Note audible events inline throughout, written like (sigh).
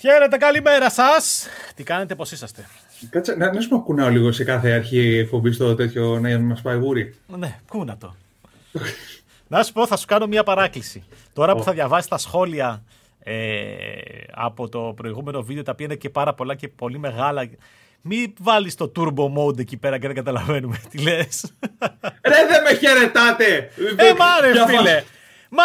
Χαίρετε, καλημέρα σας. Τι κάνετε, πώς είσαστε; Κάτσε, να, να σου πω κουνάω λίγο σε κάθε αρχή εκπομπή στο τέτοιο να μας πάει γούρι. Ναι, κούνα το. να σου πω, θα σου κάνω μια παράκληση. Τώρα που θα διαβάσεις τα σχόλια ε, από το προηγούμενο βίντεο, τα οποία είναι και πάρα πολλά και πολύ μεγάλα. Μην βάλεις το turbo mode εκεί πέρα και δεν καταλαβαίνουμε τι λες. Ρε, δεν με χαιρετάτε! Ε, μάρε, φίλε! Μα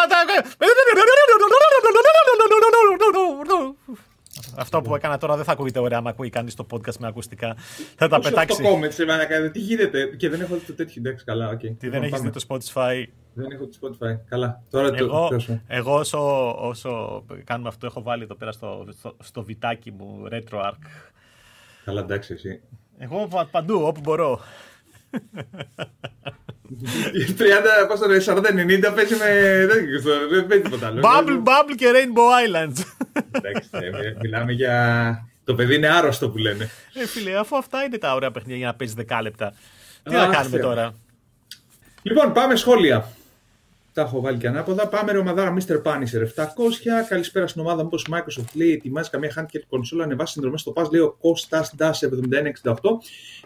αυτό που έκανα τώρα δεν θα ακούγεται ωραία αν ακούει κανείς το podcast με ακουστικά. Θα τα πετάξει. Το comment σε μένα, τι γίνεται; Και δεν έχω το τέτοιο. Εντάξει, καλά, okay. Τι δεν έχεις δει το Spotify; Δεν έχω το Spotify. Καλά. Τώρα εγώ, το εγώ όσο, όσο κάνουμε αυτό, έχω βάλει εδώ πέρα στο, στο, στο βιτάκι μου RetroArch. Καλά, εντάξει, εσύ. Εγώ παντού, όπου μπορώ. 30, πώς το λέει, 40-90 παίζει με. Δεν παίζει τίποτα άλλο. Bubble, Bubble και Rainbow Islands. Εντάξει, μιλάμε για. Το παιδί είναι άρρωστο που λένε. Ε, φίλε, αφού αυτά είναι τα ωραία παιχνίδια για να παίζεις 10 λεπτά. Τι να κάνουμε τώρα; Λοιπόν, πάμε σχόλια. Τα έχω βάλει και ανάποδα. Πάμε ρε ομαδάρα Mr. Punisher 700. Καλησπέρα στην ομάδα μου. Πώ Microsoft λέει: Ετοιμάζει καμία handheld κονσόλα. Ανεβάσει συνδρομές στο Pass. Λέει ο Kostas Das 7168.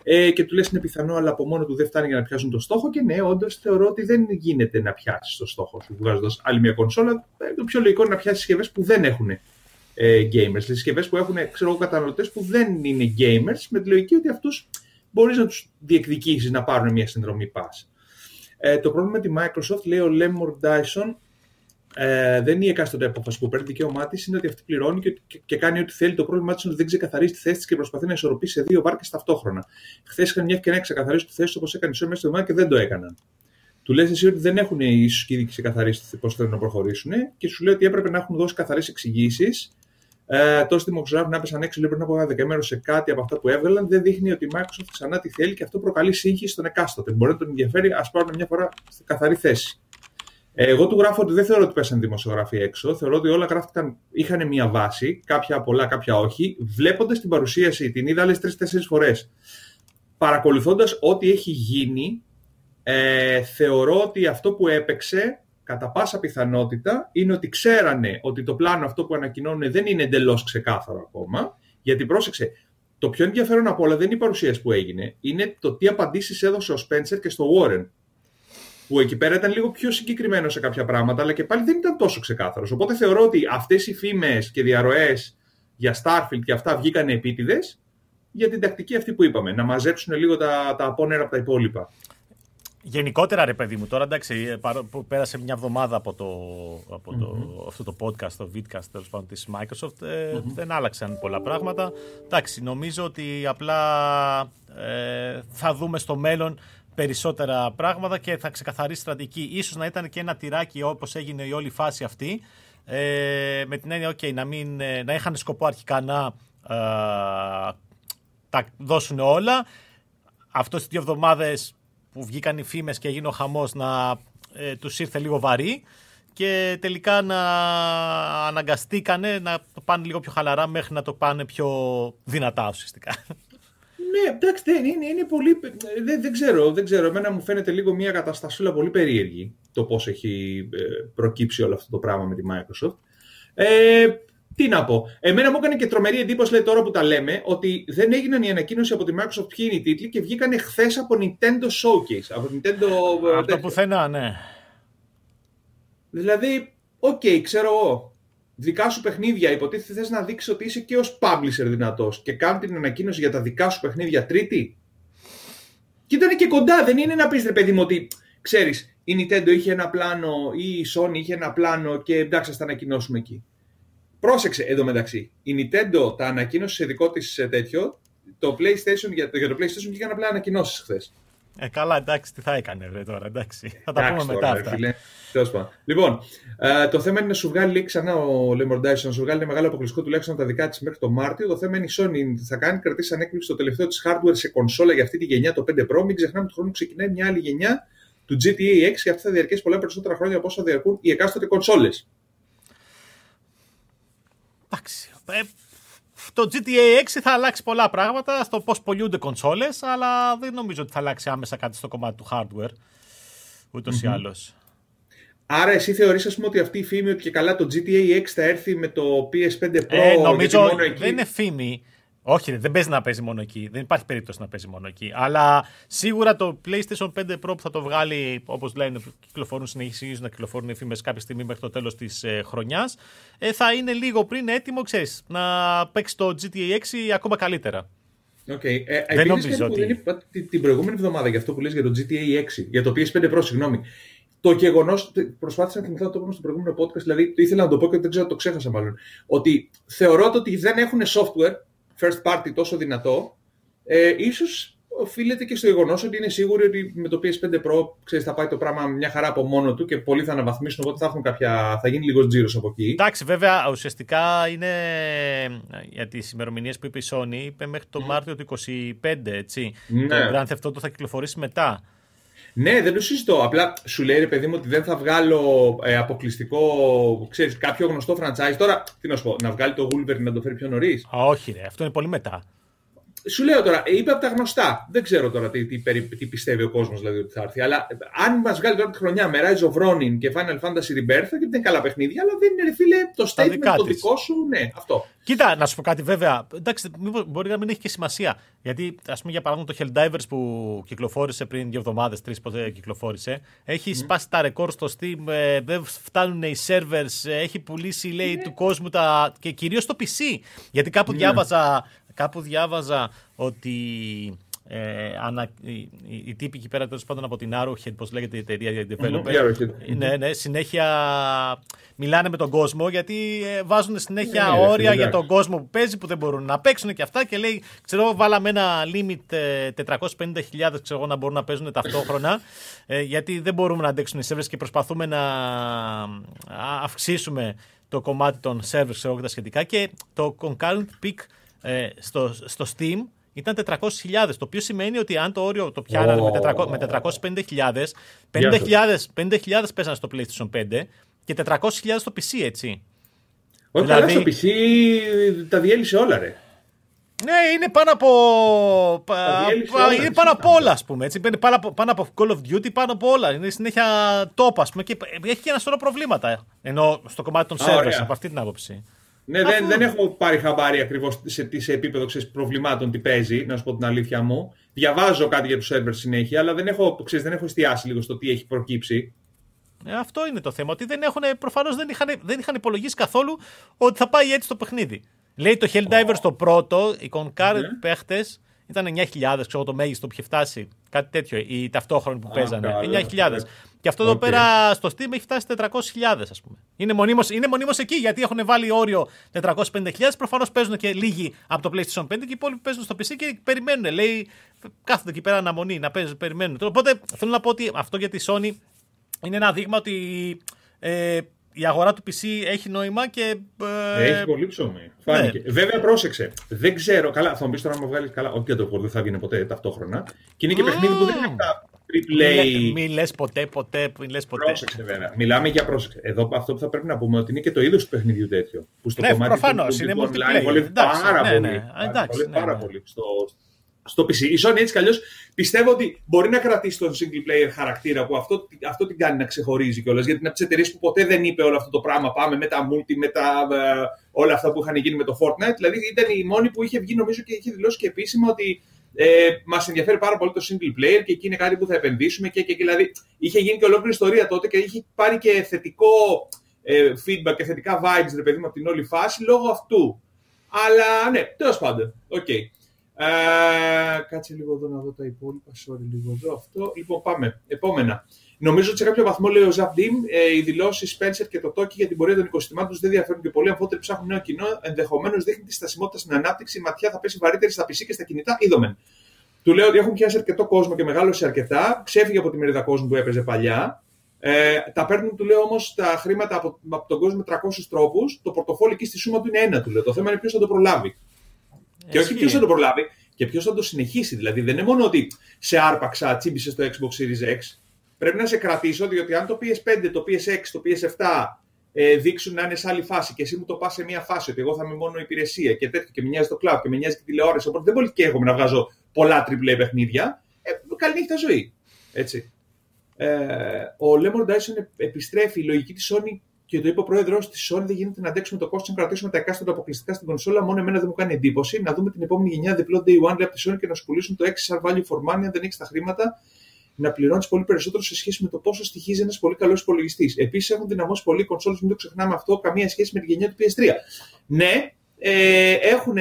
Ε, και του λες: Είναι πιθανό, αλλά από μόνο του δεν φτάνει για να πιάσουν το στόχο. Και ναι, όντως θεωρώ ότι δεν γίνεται να πιάσεις το στόχο σου βγάζοντας άλλη μια κονσόλα. Ε, το πιο λογικό είναι να πιάσεις συσκευές που δεν έχουν ε, gamers. Συσκευές που έχουν καταναλωτές που δεν είναι gamers. Με τη λογική ότι αυτούς μπορείς να τους διεκδικήσεις να πάρουν μια συνδρομή Pass. Ε, το πρόβλημα με τη Microsoft, λέει ο Lemur Dyson, ε, δεν είναι η εκάστοτε απόφαση που παίρνει δικαίωμά της, είναι ότι αυτή πληρώνει και, και, και κάνει ό,τι θέλει. Το πρόβλημά της είναι ότι δεν ξεκαθαρίζει τη θέση της και προσπαθεί να ισορροπήσει σε δύο βάρκες ταυτόχρονα. Χθες είχαν μια ευκαιρία να ξεκαθαρίσουν τη θέση του όπως έκανε η μέσα στη εβδομάδα και δεν το έκαναν. Του λες εσύ ότι δεν έχουν ίσω ήδη ξεκαθαρίσει πώς θέλουν να προχωρήσουν και σου λέει ότι έπρεπε να έχουν δώσει καθαρές εξηγήσεις ε, τόσοι δημοσιογράφοι να πέσαν έξω πριν από ένα δεκαήμερο σε κάτι από αυτά που έβγαλαν, δεν δείχνει ότι η Microsoft ξανά τι θέλει και αυτό προκαλεί σύγχυση στον εκάστοτε. Μπορεί να τον ενδιαφέρει, ας πάρουν μια φορά στη καθαρή θέση. Ε, εγώ του γράφω ότι δεν θεωρώ ότι πέσαν δημοσιογράφοι έξω. Θεωρώ ότι όλα γράφτηκαν, είχαν μια βάση, κάποια πολλά, κάποια όχι. Βλέποντας την παρουσίαση, την είδα άλλες τρει-τέσσερι φορές. Παρακολουθώντας ό,τι έχει γίνει, ε, θεωρώ ότι αυτό που έπαιξε κατά πάσα πιθανότητα είναι ότι ξέρανε ότι το πλάνο αυτό που ανακοινώνουν δεν είναι εντελώς ξεκάθαρο ακόμα. Γιατί πρόσεξε, το πιο ενδιαφέρον από όλα δεν είναι η παρουσίαση που έγινε, είναι το τι απαντήσεις έδωσε ο Σπένσερ και στο Warren. Που εκεί πέρα ήταν λίγο πιο συγκεκριμένο σε κάποια πράγματα, αλλά και πάλι δεν ήταν τόσο ξεκάθαρος. Οπότε θεωρώ ότι αυτές οι φήμες και διαρροές για Starfield και αυτά βγήκαν επίτηδες για την τακτική αυτή που είπαμε. Να μαζέψουν λίγο τα, τα απόνερα από τα υπόλοιπα. Γενικότερα, ρε παιδί μου, τώρα εντάξει, που πέρασε μια εβδομάδα από, το, από το, αυτό το podcast, το vidcast τέλος πάντων της Microsoft, ε, δεν άλλαξαν πολλά πράγματα. Εντάξει, νομίζω ότι απλά ε, θα δούμε στο μέλλον περισσότερα πράγματα και θα ξεκαθαρίσει στρατηγική. Ίσως να ήταν και ένα τυράκι όπως έγινε η όλη φάση αυτή, ε, με την έννοια, okay, να, μην, ε, να είχαν σκοπό αρχικά να τα δώσουν όλα. Αυτό στις δύο εβδομάδες που βγήκαν οι φήμες και έγινε ο χαμός να ε, τους ήρθε λίγο βαρύ και τελικά να αναγκαστήκανε να το πάνε λίγο πιο χαλαρά μέχρι να το πάνε πιο δυνατά ουσιαστικά. Ναι, εντάξει, δεν είναι, είναι πολύ. Δεν, δεν, ξέρω, δεν ξέρω. Εμένα μου φαίνεται λίγο μια καταστασούλα πολύ περίεργη το πώς έχει ε, προκύψει όλο αυτό το πράγμα με τη Microsoft. Ε, τι να πω. Εμένα μου έκανε και τρομερή εντύπωση λέει, τώρα που τα λέμε ότι δεν έγιναν η ανακοίνωση από τη Microsoft ποιοι είναι οι τίτλοι και βγήκαν χθες από Nintendo Showcase. Από Nintendo. Από το πουθενά, ναι. Δηλαδή, OK, okay, ξέρω εγώ. Δικά σου παιχνίδια, υποτίθεται θες να δείξεις ότι είσαι και ως publisher δυνατός και κάνει την ανακοίνωση για τα δικά σου παιχνίδια τρίτη. Και ήταν και κοντά, δεν είναι να πεις ρε παιδί μου ότι ξέρεις, η Nintendo είχε ένα πλάνο ή η Sony είχε ένα πλάνο και εντάξει, θα τα ανακοινώσουμε εκεί. Πρόσεξε εδώ μεταξύ. Η Nintendo τα ανακοίνωσε σε δικό της ε, τέτοιο. Το PlayStation, για, το, για το PlayStation βγήκαν απλά ανακοινώσεις χθες. Ε, καλά, εντάξει, τι θα έκανε βρε, τώρα, εντάξει. Θα τα πούμε μετά αυτά. Φίλε. Λοιπόν, ε, το θέμα είναι να σου βγάλει λέει, ξανά ο Lemon Dyson, να σου βγάλει ένα μεγάλο αποκλειστικό τουλάχιστον τα δικά της μέχρι το Μάρτιο. Το θέμα είναι η Sony θα κάνει κρατήσει ανέκπληξη το τελευταίο της hardware σε κονσόλα για αυτή τη γενιά, το 5 Pro. Μην ξεχνάμε ότι χρόνο ξεκινάει μια άλλη γενιά του GTA 6 και αυτή θα διαρκέσει πολλά περισσότερα χρόνια από όσα διαρκούν οι εκάστοτε κονσόλες. Εντάξει. Ε, το GTA 6 θα αλλάξει πολλά πράγματα στο πώς πωλούνται κονσόλες, αλλά δεν νομίζω ότι θα αλλάξει άμεσα κάτι στο κομμάτι του hardware. Ούτως ή άλλως. Άρα εσύ θεωρείς ας πούμε ότι αυτή η φήμη ότι και καλά το GTA 6 θα έρθει με το PS5 Pro ε, νομίζω μόνο εκεί... δεν είναι φήμη. Όχι, δεν παίζει να παίζει μόνο εκεί. Δεν υπάρχει περίπτωση να παίζει μόνο εκεί. Αλλά σίγουρα το PlayStation 5 Pro που θα το βγάλει, όπως λένε, κυκλοφορούν συνεχίζουν να κυκλοφορούν οι φήμες κάποια στιγμή μέχρι το τέλος της ε, χρονιάς, ε, θα είναι λίγο πριν έτοιμο, ξέρεις, να παίξει το GTA 6 ακόμα καλύτερα. Okay. Ε, δεν νομίζω ότι... Δεν είπα την προηγούμενη εβδομάδα για αυτό που λες για το GTA 6, για το PS5 Pro, συγγνώμη. Το γεγονός, προσπάθησα να θυμηθώ να το πω στο προηγούμενο podcast, δηλαδή ήθελα να το πω και δεν ξέρω, το ξέχασα μάλλον. Ότι θεωρώ ότι δεν έχουν software first party τόσο δυνατό, ε, ίσως οφείλεται και στο γεγονός ότι είναι σίγουροι ότι με το PS5 Pro ξέρεις, θα πάει το πράγμα μια χαρά από μόνο του και πολλοί θα αναβαθμίσουν, οπότε θα, έχουν κάποια, θα γίνει λίγος τζίρος από εκεί. Εντάξει, βέβαια, ουσιαστικά είναι για τις ημερομηνίες που είπε η Sony, είπε μέχρι το Μάρτιο του 2025, έτσι. Ναι. Το Grand Theft Auto θα κυκλοφορήσει μετά. Ναι, δεν το συζητώ. Απλά σου λέει ρε παιδί μου ότι δεν θα βγάλω ε, αποκλειστικό, ξέρεις, κάποιο γνωστό franchise. Τώρα, τι να σου πω, να βγάλει το Wolverine να το φέρει πιο νωρίς; Όχι, ρε, αυτό είναι πολύ μετά. Σου λέω τώρα, είπε από τα γνωστά. Δεν ξέρω τώρα τι, τι, τι πιστεύει ο κόσμος δηλαδή ότι θα έρθει. Αλλά αν μας βγάλει τώρα τη χρονιά με Rise of Ronin και Final Fantasy Rebirth, δεν είναι καλά παιχνίδια, αλλά δεν είναι, ρε φίλε, το statement το δικό σου, ναι, αυτό. Κοίτα, να σου πω κάτι βέβαια. Εντάξει, μπορεί να μην έχει και σημασία. Γιατί, ας πούμε, για παράδειγμα, το Helldivers που κυκλοφόρησε πριν δύο εβδομάδες, τρεις πότε κυκλοφόρησε, έχει mm. σπάσει τα ρεκόρ στο Steam, ε, δεν φτάνουν οι servers, ε, έχει πουλήσει, λέει, mm. του κόσμου τα. και κυρίως το PC. Γιατί κάπου mm. διάβαζα Κάπου διάβαζα ότι ε, ανα, οι, οι τύποι εκεί πέρα τέλος πάντων από την Arrowhead, πώς λέγεται η εταιρεία για developer. Ναι, ναι, συνέχεια μιλάνε με τον κόσμο γιατί ε, βάζουν συνέχεια ναι, όρια για τον κόσμο που παίζει που δεν μπορούν να παίξουν και αυτά και λέει, ξέρω βάλαμε ένα limit ε, 450.000 ξέρω να μπορούν να παίζουν ταυτόχρονα ε, γιατί δεν μπορούμε να αντέξουν οι servers και προσπαθούμε να αυξήσουμε το κομμάτι των servers ξέρω, και τα σχετικά και το concurrent peak ε, στο, στο Steam ήταν 400.000. Το οποίο σημαίνει ότι αν το όριο το πιάνανε oh. με, 450.000, 50.000 50 πέσανε στο PlayStation 5 και 400.000 στο PC, έτσι. Όχι, δηλαδή... στο PC τα διέλυσε όλα, ρε. Ναι, είναι πάνω από. Είναι πάνω από όλα, ας πούμε. Έτσι. Είναι πάνω από, πάνω από Call of Duty, πάνω από όλα. Είναι συνέχεια top, ας πούμε. Και έχει και ένα σωρό προβλήματα. Ενώ στο κομμάτι των servers, από αυτή την άποψη. Ναι, δεν, δεν έχω πάρει χαμπάρι ακριβώς σε, τι, σε επίπεδο ξέρεις, προβλημάτων τι παίζει, να σου πω την αλήθεια μου. Διαβάζω κάτι για τους σερβερ συνέχεια, αλλά δεν έχω, ξέρεις, δεν έχω εστιάσει λίγο στο τι έχει προκύψει. Ε, αυτό είναι το θέμα. Ότι δεν έχουν, προφανώς δεν είχαν, δεν είχαν υπολογίσει καθόλου ότι θα πάει έτσι το παιχνίδι. Λέει το Helldivers oh. το πρώτο, οι concurrent ναι. παίχτες ήταν 9.000, ξέρω το μέγιστο που είχε φτάσει. Κάτι τέτοιο, οι ταυτόχρονοι που ah, παίζανε. 9.000. Και αυτό εδώ πέρα στο Steam έχει φτάσει 400.000, ας πούμε. Είναι μονίμως είναι μονίμως εκεί γιατί έχουν βάλει όριο 450.000. Προφανώς παίζουν και λίγοι από το PlayStation 5 και οι υπόλοιποι παίζουν στο PC και περιμένουν. Λέει, κάθονται εκεί πέρα αναμονή να παίζουν, περιμένουν. Οπότε θέλω να πω ότι αυτό για τη Sony είναι ένα δείγμα ότι ε, η αγορά του PC έχει νόημα και. Ε... Έχει πολύ ψωμί. Φάνηκε. Ναι. Βέβαια, πρόσεξε. Δεν ξέρω. Καλά, θα μου πεις τώρα να μου βγάλεις καλά. Όχι, το δεν θα βγει ποτέ ταυτόχρονα. Και είναι και mm. παιχνίδι που δεν είναι τα AAA. Μην λε ποτέ, ποτέ, μην λες ποτέ. Πρόσεξε, βέβαια. Μιλάμε για πρόσεξε. Εδώ αυτό που θα πρέπει να πούμε ότι είναι και το είδος του παιχνιδιού τέτοιο. Που στο ναι, κομμάτι προφανώς. Είναι multiplayer. Πολύ, πάρα, ναι, πολύ, ναι. Εντάξει, πάρα, ναι, πολύ στο, στο PC. Η Sony έτσι κι αλλιώς πιστεύω ότι μπορεί να κρατήσει τον single player χαρακτήρα που αυτό, αυτό την κάνει να ξεχωρίζει κιόλας. Γιατί είναι από τις εταιρείες που ποτέ δεν είπε όλο αυτό το πράγμα. Πάμε με τα multi, με τα, uh, όλα αυτά που είχαν γίνει με το Fortnite. Δηλαδή ήταν η μόνη που είχε βγει νομίζω και είχε δηλώσει και επίσημα ότι ε, μας ενδιαφέρει πάρα πολύ το single player και εκεί είναι κάτι που θα επενδύσουμε. Και, και, και δηλαδή είχε γίνει και ολόκληρη ιστορία τότε και είχε πάρει και θετικό ε, feedback και θετικά vibes, ρε παιδί μου, από την όλη φάση λόγω αυτού. Αλλά ναι, τέλος πάντων. Okay. Ε, κάτσε λίγο εδώ να δω τα υπόλοιπα. Sorry, λίγο εδώ αυτό. Λοιπόν, πάμε. Επόμενα. Νομίζω ότι σε κάποιο βαθμό, λέει ο Ζαπντίμ, ε, οι δηλώσεις Spencer και το Τόκι για την πορεία των οικοσυστημάτων τους δεν διαφέρουν και πολύ. Αφού ψάχνουν νέο κοινό, ενδεχομένως δείχνει τη στασιμότητα στην ανάπτυξη. Η ματιά θα πέσει βαρύτερη στα PC και στα κινητά. Είδομεν. Του λέω ότι έχουν πιάσει αρκετό κόσμο και μεγάλωσε αρκετά. Ξέφυγε από τη μερίδα κόσμου που έπαιζε παλιά. Ε, τα παίρνουν, του λέω όμως, τα χρήματα από, από τον κόσμο με 300 τρόπους. Το πορτοφόλι εκεί στη σούμα του είναι ένα, του λέω. Το θέμα είναι ποιος θα το προλάβει. Και όχι ποιος θα το προλάβει και ποιος θα το συνεχίσει. Δηλαδή δεν είναι μόνο ότι σε άρπαξα, τσίμπησε στο Xbox Series X. Πρέπει να σε κρατήσω, διότι αν το PS5, το PS6, το PS7 ες, δείξουν να είναι σε άλλη φάση και εσύ μου το πας σε μια φάση ότι εγώ θα είμαι μόνο υπηρεσία και τέτοιο και με νοιάζει το cloud και με νοιάζει και τηλεόραση. Οπότε δεν μπορεί και εγώ να βγάζω πολλά AAA παιχνίδια. Ε, καλή νύχτα ζωή. Έτσι. Ε, ο Lemon Dyson επιστρέφει η λογική της Sony και το είπε ο πρόεδρος τη Sony: Δεν γίνεται να αντέξουμε το κόστο να κρατήσουμε τα εκάστοτε αποκλειστικά στην κονσόλα. Μόνο εμένα δεν μου κάνει εντύπωση. Να δούμε την επόμενη γενιά διπλό Day One από τη Sony και να σου πουλήσουν το XR Value for Money αν δεν έχεις τα χρήματα να πληρώνεις πολύ περισσότερο σε σχέση με το πόσο στοιχίζει ένας πολύ καλός υπολογιστής. Επίσης έχουν δυναμώσει πολύ οι κονσόλε, μην το ξεχνάμε αυτό, καμία σχέση με τη γενιά του PS3. Ναι, ε, έχουν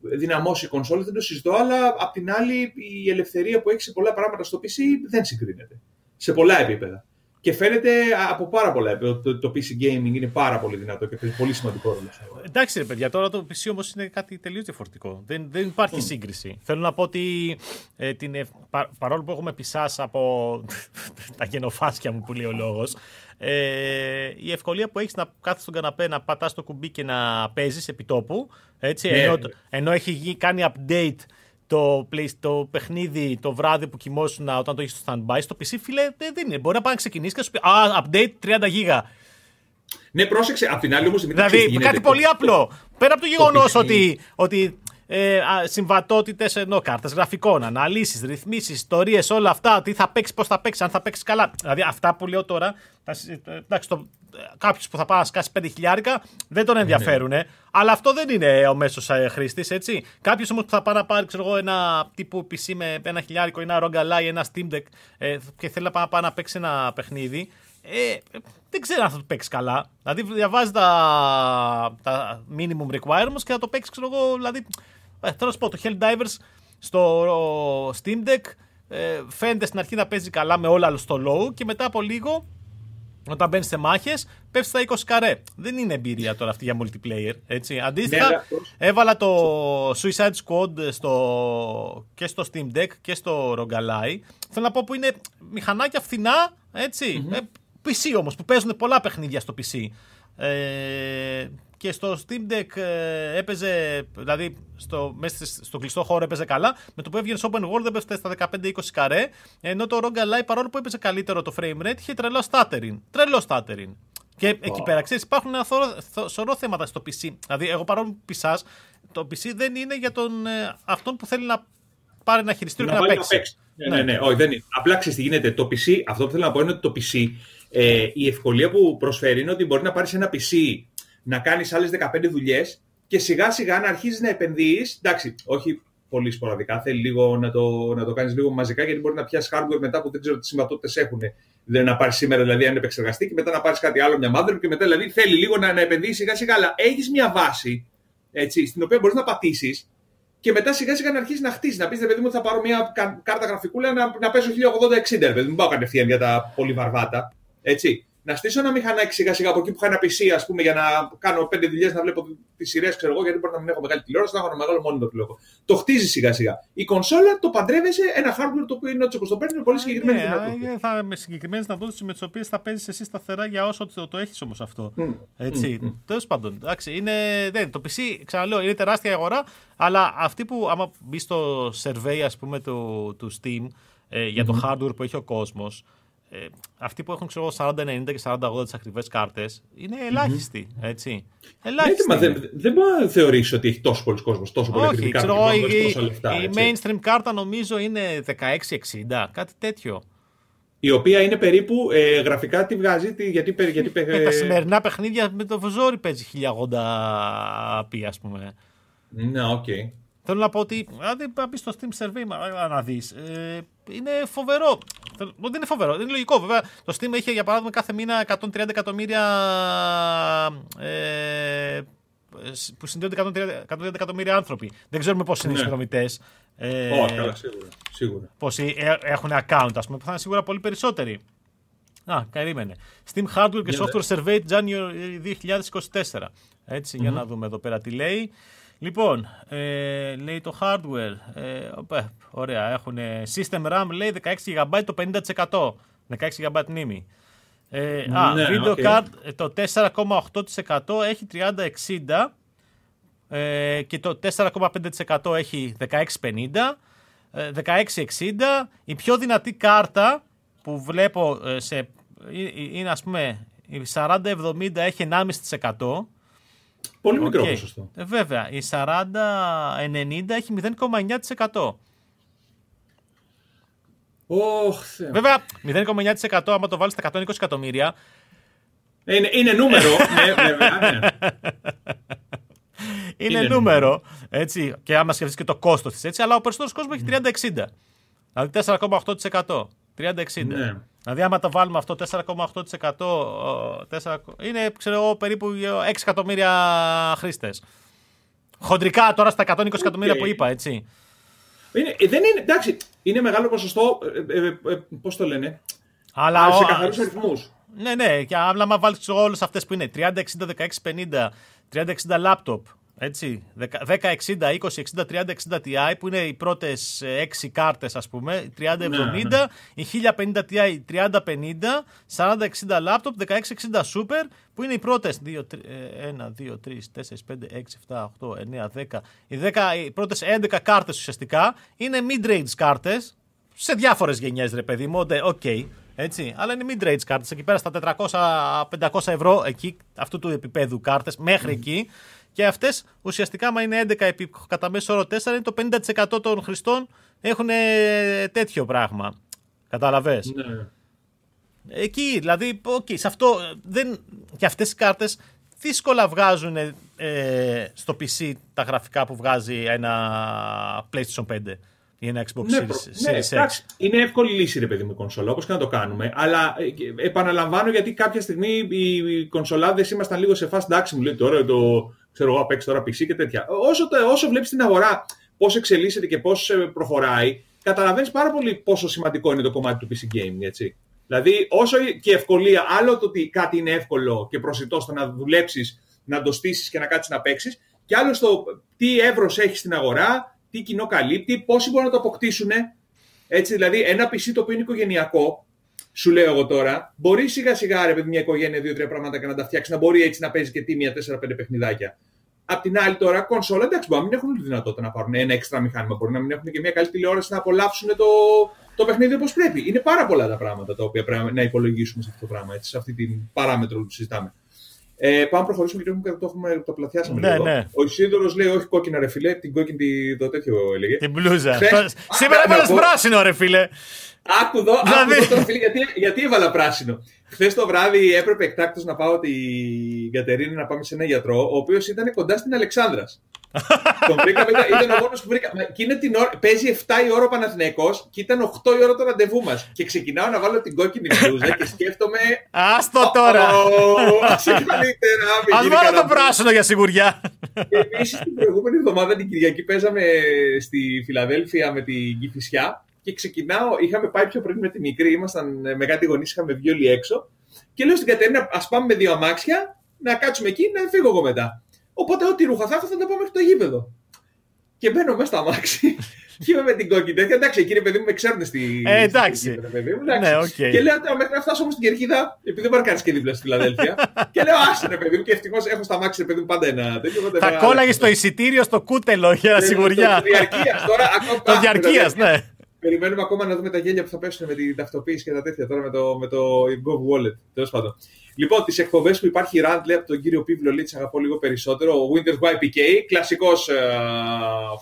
δυναμώσει οι κονσόλε, δεν το συζητώ, αλλά απ' την άλλη η ελευθερία που έχεις σε πολλά πράγματα στο PC δεν συγκρίνεται. Σε πολλά επίπεδα. Και φαίνεται από πάρα πολλά επίπεδα. Το, το PC gaming είναι πάρα πολύ δυνατό και παίζει πολύ σημαντικό ρόλο. Εντάξει, ρε παιδιά, τώρα το PC όμως είναι κάτι τελείως διαφορετικό. Δεν, δεν υπάρχει mm. σύγκριση. Θέλω να πω ότι ε, την, πα, παρόλο που έχουμε πισάς από (laughs) τα γενοφάσκια μου που λέει ο λόγος, ε, η ευκολία που έχεις να κάθεσαι στον καναπέ, να πατάς το κουμπί και να παίζεις επί τόπου. Έτσι, ναι. ενώ, ενώ έχει κάνει update το, play, το παιχνίδι το βράδυ που κοιμόσουν όταν το έχεις στο standby, στο PC, φίλε, δεν είναι. Μπορεί να πάει να ξεκινήσει και σου πει Α, update 30 γίγα. Ναι, πρόσεξε. Απ' την άλλη όμως. Δηλαδή, κάτι πολύ απλό. Πέρα από το γεγονός ότι, ότι ε, συμβατότητες ενώ κάρτες γραφικών, αναλύσεις, ρυθμίσεις, ιστορίες, όλα αυτά. Τι θα παίξεις, πώς θα παίξεις, αν θα παίξεις καλά. Δηλαδή αυτά που λέω τώρα. Εντάξει, το, κάποιος που θα πάει να σκάσει 5 χιλιάρικα δεν τον ενδιαφέρουν. Αλλά αυτό δεν είναι ο μέσος ε, χρήστης, έτσι. Κάποιος όμως που θα πάει να πάρει ξέρω εγώ, ένα τύπου PC με ένα χιλιάρικο ή ένα Rogue ένα Steam Deck ε, και θέλει να πάει να παίξει ένα παιχνίδι. Ε, δεν ξέρω αν θα το παίξει καλά. Δηλαδή, διαβάζει τα, τα minimum requirements και θα το παίξει, ξέρω εγώ, δηλαδή, ε, θέλω να σου πω, το Helldivers στο Steam Deck ε, φαίνεται στην αρχή να παίζει καλά με όλα στο low και μετά από λίγο όταν μπαίνεις σε μάχες, πέφτεις στα 20 καρέ. Δεν είναι εμπειρία τώρα αυτή για multiplayer. Έτσι. Αντίστοιχα, ναι, έβαλα το Suicide Squad στο, και στο Steam Deck και στο Rogalai. Θέλω να πω που είναι μηχανάκια φθηνά, έτσι. Mm-hmm. Ε, PC όμως, που παίζουν πολλά παιχνίδια στο PC. Ε, και στο Steam Deck ε, έπαιζε, δηλαδή στο, μέσα στο κλειστό χώρο έπαιζε καλά. Με το που έβγαινε στο open world έπαιζε στα 15-20 καρέ. Ενώ το Rogue Ally παρόλο που έπαιζε καλύτερο το frame rate είχε τρελό stuttering. Τρελό stuttering. Και εκεί πέρα ξέρεις, υπάρχουν ένα σωρό θέματα στο PC. Δηλαδή, εγώ παρόλο που πισάς, το PC δεν είναι για τον, ε, αυτόν που θέλει να πάρει ένα χειριστήριο και να παίξει. Ναι, ναι, ναι, όχι, δεν είναι. Απλά ξέρεις τι γίνεται. Το PC, αυτό που θέλω να πω είναι ότι το PC, ε, η ευκολία που προσφέρει είναι ότι μπορεί να πάρεις ένα PC να κάνεις άλλες 15 δουλειές και σιγά σιγά να αρχίζεις να επενδύεις. Εντάξει, όχι πολύ σποραδικά, θέλει λίγο να το, να το κάνεις λίγο μαζικά, γιατί μπορεί να πιάσεις hardware μετά που δεν ξέρω τι συμβατότητες έχουν. Δεν να πάρεις σήμερα δηλαδή αν επεξεργαστεί και μετά να πάρεις κάτι άλλο, μια mother και μετά δηλαδή θέλει λίγο να, να επενδύεις σιγά σιγά. Αλλά έχεις μια βάση έτσι, στην οποία μπορείς να πατήσεις και μετά σιγά σιγά να αρχίσεις να χτίσει. Να πεις, παιδί μου, θα πάρω μια κάρτα γραφικούλα να, να παίζω 1080-60, παιδί μου, πάω κατευθείαν για τα πολύ βαρβάτα. Έτσι να στήσω ένα μηχανάκι σιγά σιγά από εκεί που είχα ένα PC, ας πούμε, για να κάνω πέντε δουλειές, να βλέπω τις σειρές, ξέρω εγώ, γιατί μπορεί να μην έχω μεγάλη τηλεόραση, να έχω ένα μεγάλο μόνιμο τηλεόραση. Το χτίζει σιγά σιγά. Η κονσόλα το παντρεύεσαι ένα hardware το οποίο είναι έτσι όπως το παίρνει με πολύ συγκεκριμένη ναι, δυνατότητα. Θα, με συγκεκριμένες δυνατότητες με τις οποίες θα παίζεις εσύ σταθερά για όσο το, το έχεις όμως αυτό. Mm. Έτσι. Mm. Τέλος πάντων, εντάξει, είναι, δεν, το PC, ξαναλέω, είναι τεράστια αγορά, αλλά αυτή που άμα μπει στο survey, ας πούμε, του, του Steam ε, για το hardware που έχει ο κόσμος, ε, αυτοί που έχουν ξέρω, 40-90 και 40-80 τις ακριβές κάρτες είναι ελάχιστοι. Mm-hmm. Έτσι. Ελάχιστοι. Ναι, δεν, δεν μπορεί να θεωρήσει ότι έχει τόσο πολλοί κόσμος, τόσο πολύ ακριβή κάρτα. η, λεφτά, η mainstream κάρτα νομίζω είναι 16-60, κάτι τέτοιο. Η οποία είναι περίπου ε, γραφικά τη βγάζει. Γιατί, γιατί, ε, τα σημερινά παιχνίδια με το ζόρι παίζει 1080p, ας πούμε. Ναι, OK. Okay. Θέλω να πω ότι, αν δεν μπει στο Steam Survey να δεις, ε, είναι φοβερό. Δεν είναι φοβερό, είναι λογικό βέβαια. Το Steam έχει για παράδειγμα κάθε μήνα 130 εκατομμύρια. Ε, που συνδέονται 130 εκατομμύρια άνθρωποι. Δεν ξέρουμε πόσοι είναι οι ναι. συνδρομητές. Ε, oh, καλά, σίγουρα. σίγουρα. Πόσοι ε, έχουν account, ας πούμε, που θα είναι σίγουρα πολύ περισσότεροι. Α, περίμενε. Steam Hardware και Software Survey January 2024. Έτσι, για να δούμε εδώ πέρα τι λέει. Λοιπόν, ε, λέει το hardware. Ε, ωραία, έχουν system RAM λέει 16 GB το 50%. 16 GB μνήμη. Ε, α, ναι, video card ε, το 4,8% έχει 3060 ε, και το 4,5% έχει 1650. 1660. Η πιο δυνατή κάρτα που βλέπω σε, είναι ας πούμε η 4070 έχει 1,5%. Πολύ okay. μικρό ποσοστό. Ε, βέβαια. Η 40-90 έχει 0,9%. Oh, Βέβαια, 0,9% άμα το βάλεις στα 120 εκατομμύρια. Είναι, είναι νούμερο. (laughs) ναι, βέβαια, ναι. Είναι, είναι νούμερο. Έτσι, και άμα σκεφτείς και το κόστος της έτσι, αλλά ο περισσότερος κόσμος έχει 30-60. Δηλαδή 4,8%. 30-60. Ναι. Δηλαδή, άμα το βάλουμε αυτό 4,8% είναι ξέρω εγώ, περίπου 6 εκατομμύρια χρήστες. Χοντρικά τώρα στα 120 εκατομμύρια που είπα, έτσι. Είναι, ε, δεν είναι, εντάξει, είναι μεγάλο ποσοστό, ε, ε, ε πώς το λένε, αλλά σε καθαρούς αριθμούς. Ναι, ναι, και άμα βάλεις όλες αυτές που είναι 30, 60, 16, 50, 30, 60 λάπτοπ, έτσι, 10, 60, 20, 60, 30, 60 Ti που είναι οι πρώτες 6 κάρτες, ας πούμε, 3070, ναι, ναι. η 1050 Ti 3050, 4060 λάπτοπ, 1660 Super που είναι οι πρώτες 1, 2, 3, 4, 5, 6, 7, 8, 9, 10. Οι, 10, οι πρώτες 11 κάρτες ουσιαστικά είναι mid-range κάρτες σε διάφορες γενιές, ρε παιδί μου. OK. Okay, έτσι, αλλά είναι mid-range κάρτες εκεί πέρα στα 400-500 ευρώ εκεί, αυτού του επίπεδου κάρτες, μέχρι mm. εκεί. Και αυτές ουσιαστικά, άμα είναι 11 επί κατά μέσο όρο 4, είναι το 50% των χρηστών έχουν τέτοιο πράγμα. Κατάλαβε. Ναι. Εκεί, δηλαδή, okay, σε αυτό δεν. Και αυτές οι κάρτες δύσκολα βγάζουν ε, στο PC τα γραφικά που βγάζει ένα PlayStation 5 ή ένα Xbox ναι, Series, ναι, X. Είναι εύκολη λύση, ρε παιδί μου, η κονσόλα, όπως και να το κάνουμε. Αλλά ε, επαναλαμβάνω γιατί κάποια στιγμή οι κονσολάδες ήμασταν λίγο σε φάση εντάξει, μου λέει τώρα το ξέρω εγώ, παίξει τώρα PC και τέτοια. Όσο, όσο βλέπεις την αγορά πώς εξελίσσεται και πώς ε, προχωράει, καταλαβαίνεις πάρα πολύ πόσο σημαντικό είναι το κομμάτι του PC gaming, έτσι. Δηλαδή, όσο και ευκολία, άλλο το ότι κάτι είναι εύκολο και προσιτό στο να δουλέψεις, να το στήσεις και να κάτσεις να παίξεις, και άλλο στο τι εύρος έχει στην αγορά, τι κοινό καλύπτει, πόσοι μπορούν να το αποκτήσουν. Έτσι, δηλαδή, ένα PC το οποίο είναι οικογενειακό, σου λέω εγώ τώρα, μπορεί σιγά σιγά ρε παιδί μια οικογένεια δύο-τρία πράγματα και να τα φτιάξει, να μπορεί έτσι να παίζει και τίμια 4-5 παιχνιδάκια. Απ' την άλλη τώρα, κονσόλα εντάξει, μπορεί να μην έχουν τη δυνατότητα να πάρουν ένα έξτρα μηχάνημα. Μπορεί να μην έχουν και μια καλή τηλεόραση να απολαύσουν το, το παιχνίδι όπως πρέπει. Είναι πάρα πολλά τα πράγματα τα οποία πρέπει να υπολογίσουμε σε αυτό το πράγμα, έτσι, σε αυτή την παράμετρο που συζητάμε. Ε, πάμε να προχωρήσουμε γιατί έχουμε, το, έχουμε, το πλατιάσαμε ναι, Ναι. Ο Ισίδωρος λέει: Όχι κόκκινα, ρε φιλέ, την κόκκινη το τέτοιο έλεγε. Την μπλούζα. Σήμερα έβαλες πράσινο, ρε φιλέ. Άκου εδώ, δηλαδή... άκου φίλε, γιατί, γιατί έβαλα πράσινο. Χθες το βράδυ έπρεπε εκτάκτως να πάω την Κατερίνα να πάμε σε ένα γιατρό, ο οποίος ήταν κοντά στην Αλεξάνδρας. (laughs) Τον βρήκαμε, ήταν ο μόνος που βρήκα. Και είναι την ώρα, παίζει 7 η ώρα ο Παναθηναϊκός και ήταν 8 η ώρα το ραντεβού μας. Και ξεκινάω να βάλω την κόκκινη (laughs) μπλούζα και σκέφτομαι. Άστο τώρα! Σε καλύτερα. Α βάλω το πράσινο για σιγουριά. Επίσης την προηγούμενη εβδομάδα την Κυριακή παίζαμε στη Φιλαδέλφια με την Κυφυσιά και ξεκινάω, είχαμε πάει πιο πριν με τη μικρή, ήμασταν με κάτι γονεί, είχαμε βγει όλοι έξω. Και λέω στην Κατερίνα, ας πάμε με δύο αμάξια, να κάτσουμε εκεί, να φύγω εγώ μετά. Οπότε, ό,τι ρούχα θα έχω, θα τα πάω μέχρι το γήπεδο. Και μπαίνω μέσα στο αμάξι (laughs) και είμαι με την κόκκινη. Εντάξει, κύριε παιδί μου, με ξέρουν στη. Ε, εντάξει. παιδί μου, εντάξει. Ναι, okay. Και λέω, μέχρι να φτάσω όμως στην κερκίδα, επειδή δεν κάνει και δίπλα στη Φιλαδέλφια. (laughs) και λέω, άσε ρε παιδί μου, και ευτυχώς έχω στα αμάξι, παιδί μου, πάντα ένα τέτοιο. Θα κόλλαγες το εισιτήριο στο κούτελο για ε, σιγουριά. Το διαρκείας τώρα. Το διαρκείας, (laughs) ναι. Περιμένουμε ακόμα να δούμε τα γέλια που θα πέσουν με την ταυτοποίηση και τα τέτοια τώρα με το, με το Gov Wallet. Τέλος πάντων. Λοιπόν, τις εκπομπές που υπάρχει Ράντλε από τον κύριο Πίβλο Λίτσα αγαπώ λίγο περισσότερο. Ο Winters YPK, κλασικός ε,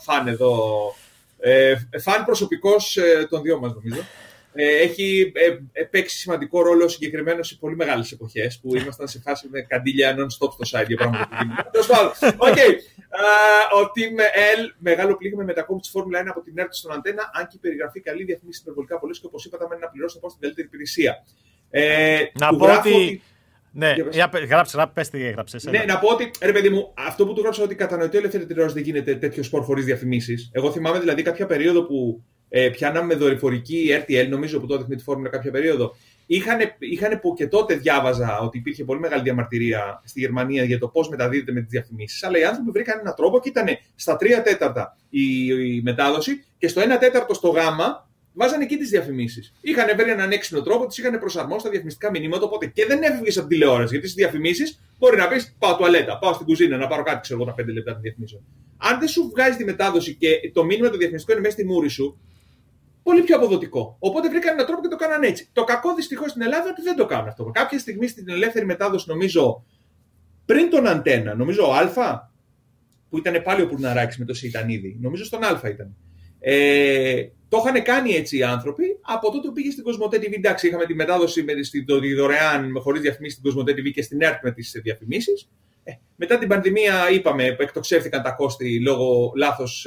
φαν εδώ. Ε, φαν προσωπικός ε, των δυο μας, νομίζω. Ε, έχει ε, παίξει σημαντικό ρόλο συγκεκριμένο σε πολύ μεγάλες εποχές που ήμασταν σε φάση με καντήλια non-stop στο site για πράγματα που γίνονται. (laughs) Τέλος πάντων. ο Team L, μεγάλο πλήγμα μετακόμιση της Φόρμουλα 1 από την έρτη στον αντένα, αν και η περιγραφή καλή διαφημίσει υπερβολικά πολλές και όπως είπατε, να πληρώσω να στην καλύτερη υπηρεσία. Ε, να πω ότι. Ναι, γράψε, γράψε, πες τι έγραψες. Ναι, να πω ότι, ρε παιδί μου, αυτό που του γράψα ότι κατανοητό ελεύθερη τηλεόραση δεν γίνεται τέτοιο σπορ χωρίς διαφημίσεις. Εγώ θυμάμαι δηλαδή κάποια περίοδο που ε, πιάναμε δορυφορική RTL, νομίζω που τότε με τη φόρμουλα κάποια περίοδο. Είχαν, είχαν που και τότε διάβαζα ότι υπήρχε πολύ μεγάλη διαμαρτυρία στη Γερμανία για το πώς μεταδίδεται με τις διαφημίσεις. Αλλά οι άνθρωποι βρήκαν έναν τρόπο και ήταν στα 3 τέταρτα η, η μετάδοση και στο 1 τέταρτο στο γάμα βάζανε εκεί τις διαφημίσεις. Είχαν βρει έναν έξυπνο τρόπο, τις είχαν προσαρμόσει στα διαφημιστικά μηνύματα. Οπότε και δεν έφυγες από τηλεόραση. Γιατί στις διαφημίσεις μπορεί να πεις: Πάω τουαλέτα, πάω στην κουζίνα να πάρω κάτι, ξέρω εγώ, τα 5 λεπτά τη διαφημίσεων. Αν δεν σου βγάζει τη μετάδοση και το μήνυμα του διαφημιστικό είναι μέσα στη μούρη σου, πολύ πιο αποδοτικό. Οπότε βρήκαν έναν τρόπο και το κάνανε έτσι. Το κακό δυστυχώς στην Ελλάδα είναι ότι δεν το κάνουν αυτό. Κάποια στιγμή στην ελεύθερη μετάδοση, νομίζω, πριν τον Αντένα, νομίζω ο Α, που ήταν πάλι ο Πουρναράκης με το Σιτανίδη, νομίζω στον Α ήταν. Ε, Το είχαν κάνει έτσι οι άνθρωποι. Από τότε που πήγε στην Κοσμοτέ TV, εντάξει, είχαμε τη μετάδοση με στη, το, τη δωρεάν χωρίς διαφημίσεις στην Κοσμοτέ TV και στην ΕΡΤ με τις διαφημίσεις. Ε, μετά την πανδημία, είπαμε, εκτοξεύτηκαν τα κόστη λόγω λάθος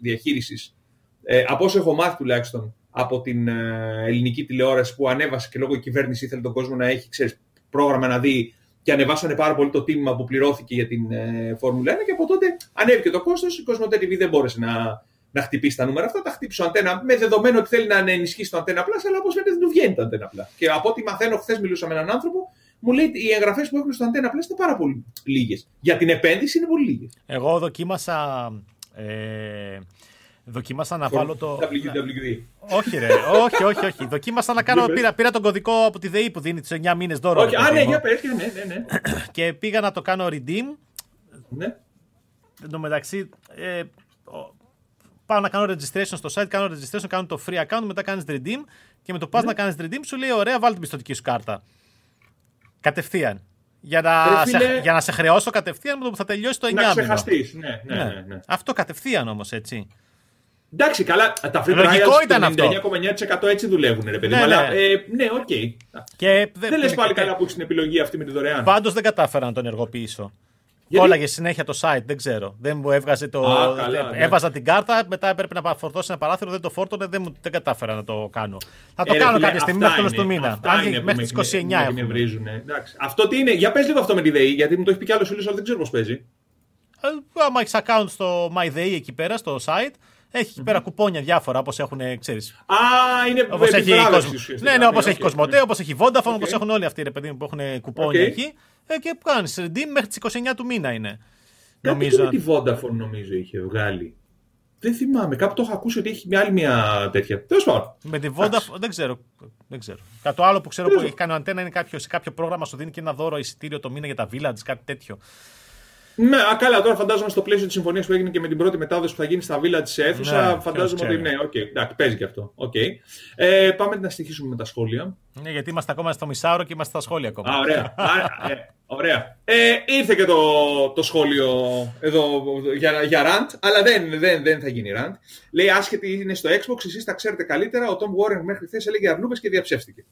διαχείρισης. Ε, από όσο έχω μάθει τουλάχιστον από την ε, ελληνική τηλεόραση που ανέβασε και λόγω η κυβέρνηση ήθελε τον κόσμο να έχει ξέρεις, πρόγραμμα να δει και ανεβάσανε πάρα πολύ το τίμημα που πληρώθηκε για την ε, Φόρμουλα 1 και από τότε ανέβηκε το κόστος. Η Κοσμοτέ TV δεν μπόρεσε να, να χτυπήσει τα νούμερα αυτά. Τα χτύπησε ο Αντένα με δεδομένο ότι θέλει να ενισχύσει το Αντένα Plus, αλλά όπως φαίνεται δεν του βγαίνει το Αντένα Plus. Και από ό,τι μαθαίνω, χθες μιλούσα με έναν άνθρωπο, μου λέει οι εγγραφές που έχουν στο Αντένα Plus είναι πάρα πολύ λίγες. Για την επένδυση είναι πολύ λίγες. Εγώ δοκίμασα. Ε, Δοκίμασα να βάλω το. WWE. Όχι, ρε. όχι, όχι, όχι. Δοκίμασα να κάνω. πήρα, πήρα τον κωδικό από τη ΔΕΗ που δίνει τους 9 μήνες δώρο. Όχι, α, ναι, για πες, ναι, ναι, ναι. (clears throat) Και πήγα να το κάνω redeem. Ναι. Εν τω μεταξύ, ε, πάω να κάνω registration στο site, κάνω registration, κάνω το free account, μετά κάνεις redeem και με το πας ναι. να κάνεις redeem σου λέει: Ωραία, βάλτε την πιστοτική σου κάρτα. Κατευθείαν. Για να, σε, για να σε χρεώσω κατευθείαν με το που θα τελειώσει το 9 Να ξεχαστείς. Ναι, ναι, ναι, ναι, ναι. Αυτό κατευθείαν όμως έτσι. Εντάξει, καλά, τα free trials ήταν 99,9% έτσι δουλεύουν, ρε παιδί. Ναι, αλλά, ναι, ε, ναι OK. Okay. δεν δε λε πάλι καλά που έχεις την επιλογή αυτή με τη δωρεάν. Πάντως δεν κατάφερα να τον ενεργοποιήσω. Γιατί; Κόλλαγε συνέχεια το site, δεν ξέρω. Δεν μου έβγαζε το. Α, καλά, ναι. Έβαζα την κάρτα, μετά έπρεπε να φορτώσει ένα παράθυρο, δεν το φόρτωνε, δεν, δεν κατάφερα να το κάνω. Θα το ε, κάνω κάποια στιγμή μέχρι τέλος του μήνα. Αν μέχρι τις 29 έχουμε. Αυτό τι είναι, για πες λίγο αυτό με τη ΔΕΗ, γιατί μου το έχει πει κι άλλος φίλος, αλλά δεν ξέρω πώς παίζει. Ε, άμα έχεις account στο MyDay εκεί πέρα, στο site, έχει εκεί πέρα κουπόνια διάφορα όπως έχουν, ξέρεις. Α, είναι όπως έχει Ναι, ναι, όπως έχει Κοσμοτέ, όπως έχει Vodafone, όπως έχουν όλοι αυτοί οι παιδί που έχουν κουπόνια εκεί. Ε, και που κάνεις redeem μέχρι τις 29 του μήνα είναι. Κάτι νομίζω. τη Vodafone νομίζω είχε βγάλει. Δεν θυμάμαι. Κάπου το έχω ακούσει ότι έχει μια άλλη μια τέτοια. Τέλος πάντων. Με τη Vodafone δεν ξέρω. Δεν ξέρω. Κάτι άλλο που ξέρω που έχει κάνει ο Αντένα είναι κάποιος, σε κάποιο πρόγραμμα σου δίνει και ένα δώρο εισιτήριο το μήνα για τα village, κάτι τέτοιο. Ναι, α, καλά, τώρα φαντάζομαι στο πλαίσιο της συμφωνίας που έγινε και με την πρώτη μετάδοση που θα γίνει στα βίλα της αίθουσας. Ναι, φαντάζομαι ότι ναι, OK, okay, εντάξει, παίζει και αυτό. Okay. Ε, πάμε να συνεχίσουμε με τα σχόλια. Ναι, γιατί είμαστε ακόμα στο μισάωρο και είμαστε στα σχόλια ακόμα. Α, ωραία. ε, ωραία. Ε, ήρθε και το, το σχόλιο εδώ για, για rant, αλλά δεν, δεν, δεν θα γίνει rant. Λέει άσχετη είναι στο Xbox, εσείς τα ξέρετε καλύτερα. Ο Tom Warren μέχρι χθες έλεγε αρλούμπες και διαψεύστηκε.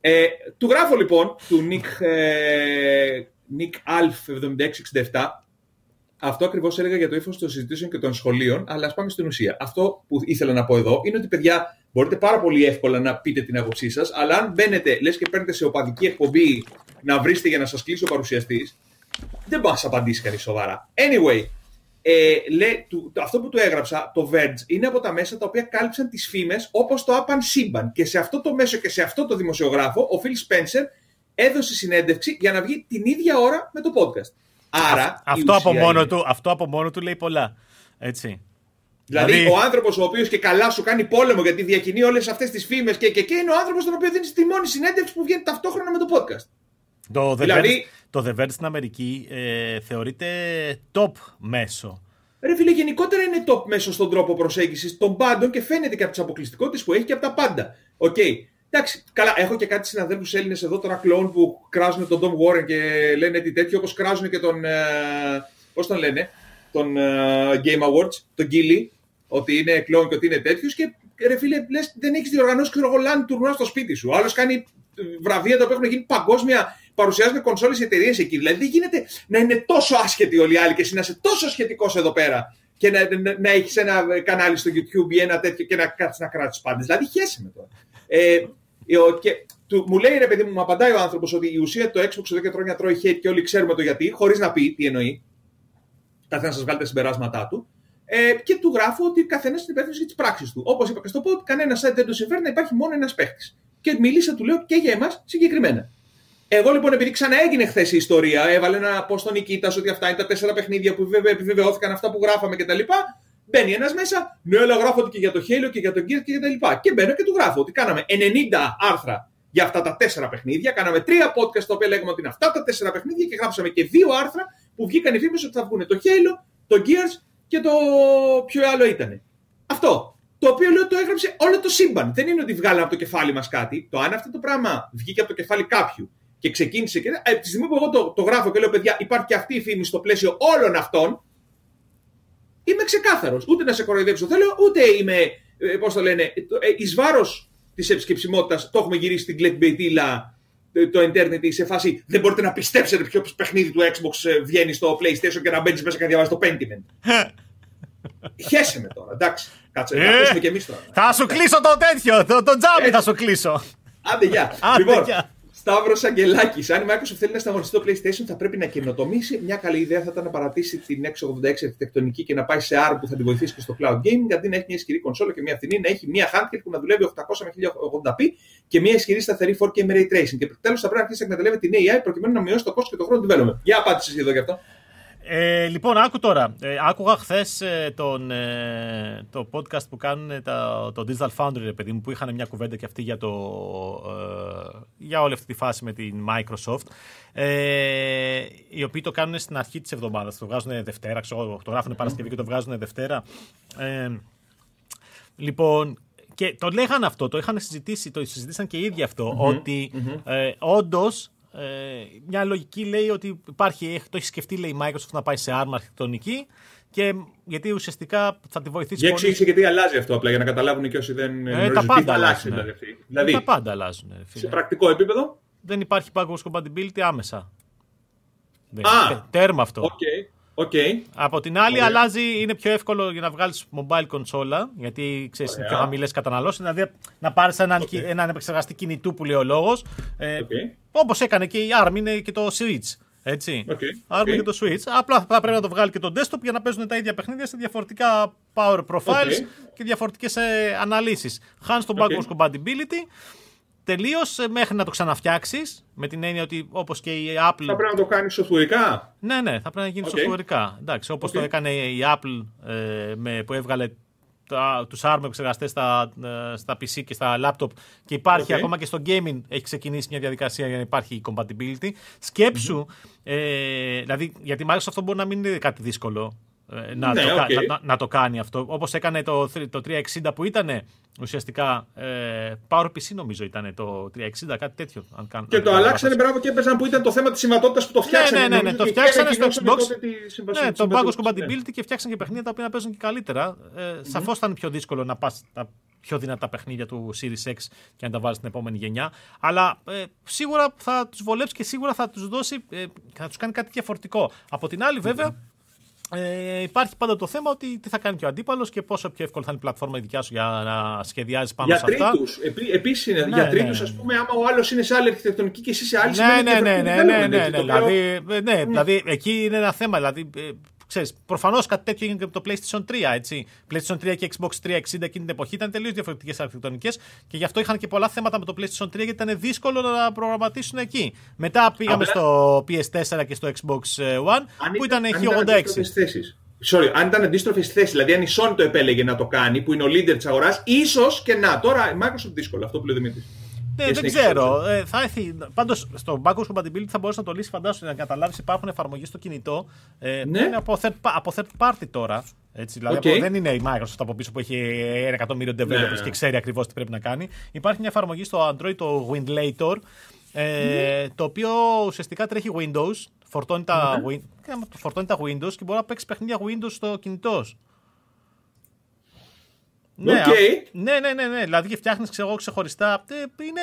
Ε, του γράφω λοιπόν, του Nick ε, Nick Alf 7667. Αυτό ακριβώς έλεγα για το ύφος των συζητήσεων και των σχολείων, αλλά ας πάμε στην ουσία. Αυτό που ήθελα να πω εδώ είναι ότι, παιδιά, μπορείτε πάρα πολύ εύκολα να πείτε την άποψή σας, αλλά αν μπαίνετε, λες και παίρνετε σε οπαδική εκπομπή να βρίσκετε για να σας κλείσει ο παρουσιαστής, δεν μπορεί να σα απαντήσεις κανεί σοβαρά. Anyway, ε, λέει, το, αυτό που του έγραψα, το Verge, είναι από τα μέσα τα οποία κάλυψαν τις φήμες όπως το Apan Σύμπαν. Και σε αυτό το μέσο και σε αυτό το δημοσιογράφο, ο Phil Spencer έδωσε συνέντευξη για να βγει την ίδια ώρα με το podcast. Άρα. αυτό, από μόνο του, αυτό από μόνο του λέει πολλά. Έτσι. Δηλαδή, δηλαδή... ο άνθρωπος ο οποίος και καλά σου κάνει πόλεμο γιατί διακινεί όλες αυτές τις φήμες και, και, και είναι ο άνθρωπος τον οποίο δίνεις τη μόνη συνέντευξη που βγαίνει ταυτόχρονα με το podcast. Το The, δηλαδή... Verge, το The Verge στην Αμερική ε, θεωρείται top μέσο. Ρε φίλε, γενικότερα είναι top μέσο στον τρόπο προσέγγισης των πάντων και φαίνεται και από τι αποκλειστικότητες που έχει και από τα πάντα. OK. Okay. Εντάξει, καλά, έχω και κάτι συναδέλφους Έλληνες εδώ τώρα κλόουν που κράζουν τον Tom Warren και λένε τι τέτοιο, όπως κράζουν και τον. Ε, Πώς τον λένε, τον ε, Game Awards, τον Gilly, ότι είναι κλόουν και ότι είναι τέτοιος. Και ρε φίλε, λες, δεν έχεις διοργανώσει ξέρω εγώ λάνι τουρνουά στο σπίτι σου. Άλλος κάνει βραβεία τα οποία έχουν γίνει παγκόσμια, παρουσιάζουν κονσόλες εταιρείες εκεί. Δηλαδή δεν γίνεται να είναι τόσο άσχετοι όλοι οι άλλοι και εσύ να είσαι τόσο σχετικός εδώ πέρα και να, να, να έχεις ένα κανάλι στο YouTube ή ένα τέτοιο και να κάτσει να κράτει πάντες. Δηλαδή χαίρεσαι με τώρα. Ε, και του, μου λέει ρε παιδί μου, μου απαντάει ο άνθρωπος ότι η ουσία το Xbox εδώ και χρόνια τρώει hate και όλοι ξέρουμε το γιατί, χωρίς να πει τι εννοεί. Καθένας σας βγάλει τα συμπεράσματά του. Ε, και του γράφω ότι καθένας είναι υπεύθυνο για τι πράξει του. Όπως είπα και στο pod, κανένας site δεν του συμφέρει να υπάρχει μόνο ένας παίχτης. Και μίλησα, του λέω και για εμάς συγκεκριμένα. Εγώ λοιπόν, επειδή ξαναέγινε χθες η ιστορία, έβαλε ένα πώ στον Νικήτα ότι αυτά είναι τα τέσσερα παιχνίδια που επιβεβαιώθηκαν αυτά που γράφαμε κτλ. Μπαίνει ένας μέσα, ναι, αλλά γράφω ότι και για το Halo και για τον Gears και για τα λοιπά. Και μπαίνω και του γράφω ότι κάναμε 90 άρθρα για αυτά τα τέσσερα παιχνίδια. Κάναμε τρία podcast τα οποία λέγαμε ότι είναι αυτά τα τέσσερα παιχνίδια και γράψαμε και δύο άρθρα που βγήκαν οι φήμες ότι θα βγουν το Halo, το Gears και το ποιο άλλο ήταν. Αυτό. Το οποίο λέω το έγραψε όλο το σύμπαν. Δεν είναι ότι βγάλαμε από το κεφάλι μας κάτι. Το αν αυτό το πράγμα βγήκε από το κεφάλι κάποιου και ξεκίνησε και. Από τη στιγμή που εγώ το, το γράφω και λέω, παιδιά, υπάρχει και αυτή η φήμη στο πλαίσιο όλων αυτών, είμαι ξεκάθαρος. Ούτε να σε κοροϊδέψω θέλω, ούτε είμαι ε, πώς το λένε, ε, εις βάρος της επισκεψιμότητας το έχουμε γυρίσει στην clickbaitilla το Eternity σε φάση δεν μπορείτε να πιστέψετε ποιο παιχνίδι του Xbox ε, βγαίνει στο PlayStation και να μπαίνει μέσα και να διαβάζει το Pentiment. (laughs) Χέσε με τώρα, εντάξει. Κάτσε, να ακούσουμε κι εμείς τώρα. Θα σου κλείσω το τέτοιο, το, το τζάμι θα σου κλείσω. Άντε, γεια. λοιπόν, Σταύρος Αγγελάκης. Αν η Microsoft θέλει να σταματήσει το PlayStation, θα πρέπει να καινοτομήσει. Μια καλή ιδέα θα ήταν να παρατήσει την 686 αρχιτεκτονική και να πάει σε ARM που θα τη βοηθήσει και στο cloud gaming, αντί να έχει μια ισχυρή κονσόλα και μια φθηνή, να έχει μια handheld που να δουλεύει 800 με 1080p και μια ισχυρή σταθερή 4K με ray tracing. Και τέλος θα πρέπει να αρχίσει να εκμεταλλεύει την AI προκειμένου να μειώσει το κόστο και το χρόνο development. Για απάντηση εδώ γι' αυτό. Ε, λοιπόν, άκου τώρα. Ε, άκουγα χθες ε, ε, το podcast που κάνουν τα, το Digital Foundry, παιδί μου, που είχαν μια κουβέντα και αυτή για, το, ε, για όλη αυτή τη φάση με την Microsoft. Ε, οι οποίοι το κάνουν στην αρχή της εβδομάδας. Το βγάζουν Δευτέρα, ξέρω, το γράφουν Παρασκευή και το βγάζουν Δευτέρα. Ε, λοιπόν, και το λέγανε αυτό, το είχαν συζητήσει, το συζητήσαν και οι ίδιοι ότι mm-hmm. ε, όντως ε, μια λογική λέει ότι υπάρχει, το έχει σκεφτεί λέει, η Microsoft να πάει σε άρμα αρχιτεκτονική και γιατί ουσιαστικά θα τη βοηθήσει για πολύ. Για γιατί αλλάζει αυτό απλά για να καταλάβουν και όσοι δεν ε, τα πάντα αλλάζουν. Δηλαδή, δηλαδή, τα πάντα αλλάζουν. Φίλε. Σε πρακτικό επίπεδο; Δεν υπάρχει backwards compatibility άμεσα. Α, τέρμα αυτό. Okay. Okay. Από την άλλη, αλλάζει, είναι πιο εύκολο για να βγάλεις mobile κονσόλα, γιατί ξέρεις, είναι πιο χαμηλές καταναλώσεις. Δηλαδή, να πάρεις έναν, okay. έναν επεξεργαστή κινητού που λέει ο λόγος. Ε, okay. Όπως έκανε και η ARM, είναι και το Switch. Έτσι. Okay. ARM okay. και το Switch. Απλά θα πρέπει να το βγάλει και το desktop για να παίζουν τα ίδια παιχνίδια σε διαφορετικά power profiles okay. και διαφορετικές ε, αναλύσεις. Χάνεις το backwards compatibility τελείωσε μέχρι να το ξαναφτιάξεις. Με την έννοια ότι όπως και η Apple. Θα πρέπει να το κάνεις σοφουερικά. Ναι, ναι, θα πρέπει να γίνει okay. σοφουερικά. Εντάξει, όπως okay. το έκανε η Apple ε, με, που έβγαλε τους ARM επεξεργαστέ στα, ε, στα PC και στα laptop και υπάρχει okay. ακόμα και στο gaming έχει ξεκινήσει μια διαδικασία για να υπάρχει compatibility. Σκέψου, mm-hmm. ε, δηλαδή για τη Microsoft αυτό μπορεί να μην είναι κάτι δύσκολο. Ε, να, ναι, το, okay. να, να, το κάνει αυτό. Όπως έκανε το, το 360 που ήταν ουσιαστικά ε, PowerPC νομίζω ήταν το 360, κάτι τέτοιο. Αν καν, και το αλλάξανε μπράβο και έπαιζαν που ήταν το θέμα της συμβατότητας που το φτιάξανε. Ναι, ναι, ναι, ναι το φτιάξανε στο Xbox. Ναι, το backwards compatibility και φτιάξαν και παιχνίδια τα οποία να παίζουν και καλύτερα. Ε, mm-hmm. Σαφώς ήταν πιο δύσκολο να πας τα πιο δυνατά παιχνίδια του Series X και να τα βάλεις στην επόμενη γενιά. Αλλά ε, σίγουρα θα τους βολέψει και σίγουρα θα τους δώσει, ε, θα τους κάνει κάτι διαφορετικό. Από την άλλη, βέβαια, mm-hmm. Ε, υπάρχει πάντα το θέμα ότι τι θα κάνει και ο αντίπαλος και πόσο πιο εύκολο θα είναι η πλατφόρμα η δικιά σου για να σχεδιάζεις πάνω για σε αυτά. Τρίτους. Επίσης είναι. Ναι, για τρίτους, ναι, ναι. ας πούμε, άμα ο άλλος είναι σε άλλη αρχιτεκτονική και εσύ σε άλλη, ναι, ναι, ναι, ναι, ναι, ναι, ναι, δηλαδή, ναι, δηλαδή εκεί είναι ένα θέμα. Δηλαδή, ε, ξέρεις, προφανώς κάτι τέτοιο έγινε και με το PlayStation 3, έτσι. PlayStation 3 και Xbox 360 εκείνη την εποχή ήταν τελείως διαφορετικές αρχιτεκτονικές και γι' αυτό είχαν και πολλά θέματα με το PlayStation 3 γιατί ήταν δύσκολο να προγραμματίσουν εκεί. Μετά πήγαμε στο PS4 και στο Xbox One που ήταν X86. Sorry, αν ήταν αντίστροφες θέσεις, δηλαδή αν η Sony το επέλεγε να το κάνει, που είναι ο leader της αγοράς, ίσως και να. Τώρα η Microsoft δύσκολο, αυτό που λέει ο Δημήτρη. Ναι, δεν ξέρω. Ε, θα έρθει. Πάντως στο backwards compatibility θα μπορέσει να το λύσεις, φαντάσου να καταλάβεις υπάρχουν εφαρμογές στο κινητό. Ε, ναι. Είναι από third, από third party τώρα. Έτσι, δηλαδή okay. δεν είναι η Microsoft από πίσω που έχει ένα εκατομμύριο developers ναι. και ξέρει ακριβώς τι πρέπει να κάνει. Υπάρχει μια εφαρμογή στο Android, το Windlator, ε, το οποίο ουσιαστικά τρέχει Windows, φορτώνει τα, mm φορτώνει τα Windows και μπορεί να παίξει παιχνίδια Windows στο κινητό. Ναι, okay. ναι, ναι, ναι, ναι, Δηλαδή και φτιάχνει ξεχωριστά. Ε, είναι...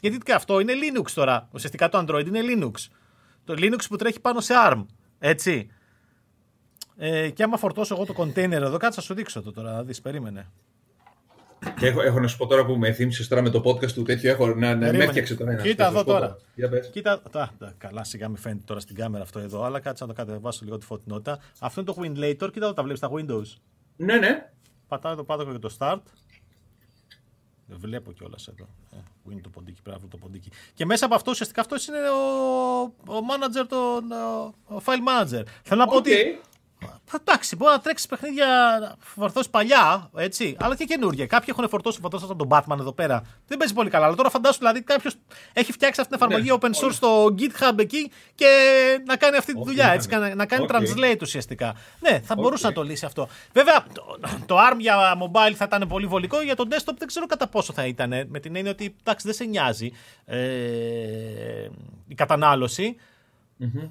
Γιατί και αυτό είναι Linux τώρα. Ουσιαστικά το Android είναι Linux. Το Linux που τρέχει πάνω σε ARM. Έτσι. Ε, και άμα φορτώσω εγώ το container εδώ, κάτσε να σου δείξω το τώρα. Δεις, περίμενε. Και έχω, έχω να σου πω τώρα που με θύμισες τώρα με το podcast του τέτοιο. Έχω να, να με έφτιαξε τώρα ένα. Κοίτα εδώ τώρα. Κοίτα, τα, τα, καλά, σιγά με φαίνεται τώρα στην κάμερα αυτό εδώ, αλλά κάτσε να το κατεβάσω λίγο τη φωτεινότητα. Αυτό είναι το Windlator. Κοίτα εδώ τα βλέπεις στα Windows. Ναι, ναι. Πατάω εδώ πάνω και το start. Δεν βλέπω κιόλας εδώ. Ε, που είναι το ποντίκι, πρέπει να το ποντίκι. Και μέσα από αυτό ουσιαστικά αυτός είναι ο, ο manager, το, ο, ο file manager. Θέλω να πω ότι Εντάξει, μπορεί να τρέξει παιχνίδια φορτώσει παλιά, έτσι, αλλά και καινούργια. Κάποιοι έχουν φορτώσει φορτώσει τον Batman εδώ πέρα. Δεν παίζει πολύ καλά. Αλλά τώρα φαντάσου δηλαδή κάποιος έχει φτιάξει αυτή την εφαρμογή ναι, open source στο GitHub εκεί και να κάνει αυτή τη δουλειά. Έτσι, να, κάνει okay. translate ουσιαστικά. Ναι, θα μπορούσε να το λύσει αυτό. Βέβαια, το, το ARM για mobile θα ήταν πολύ βολικό. Για το desktop δεν ξέρω κατά πόσο θα ήταν. Με την έννοια ότι εντάξει, δεν σε νοιάζει ε, η κατανάλωση.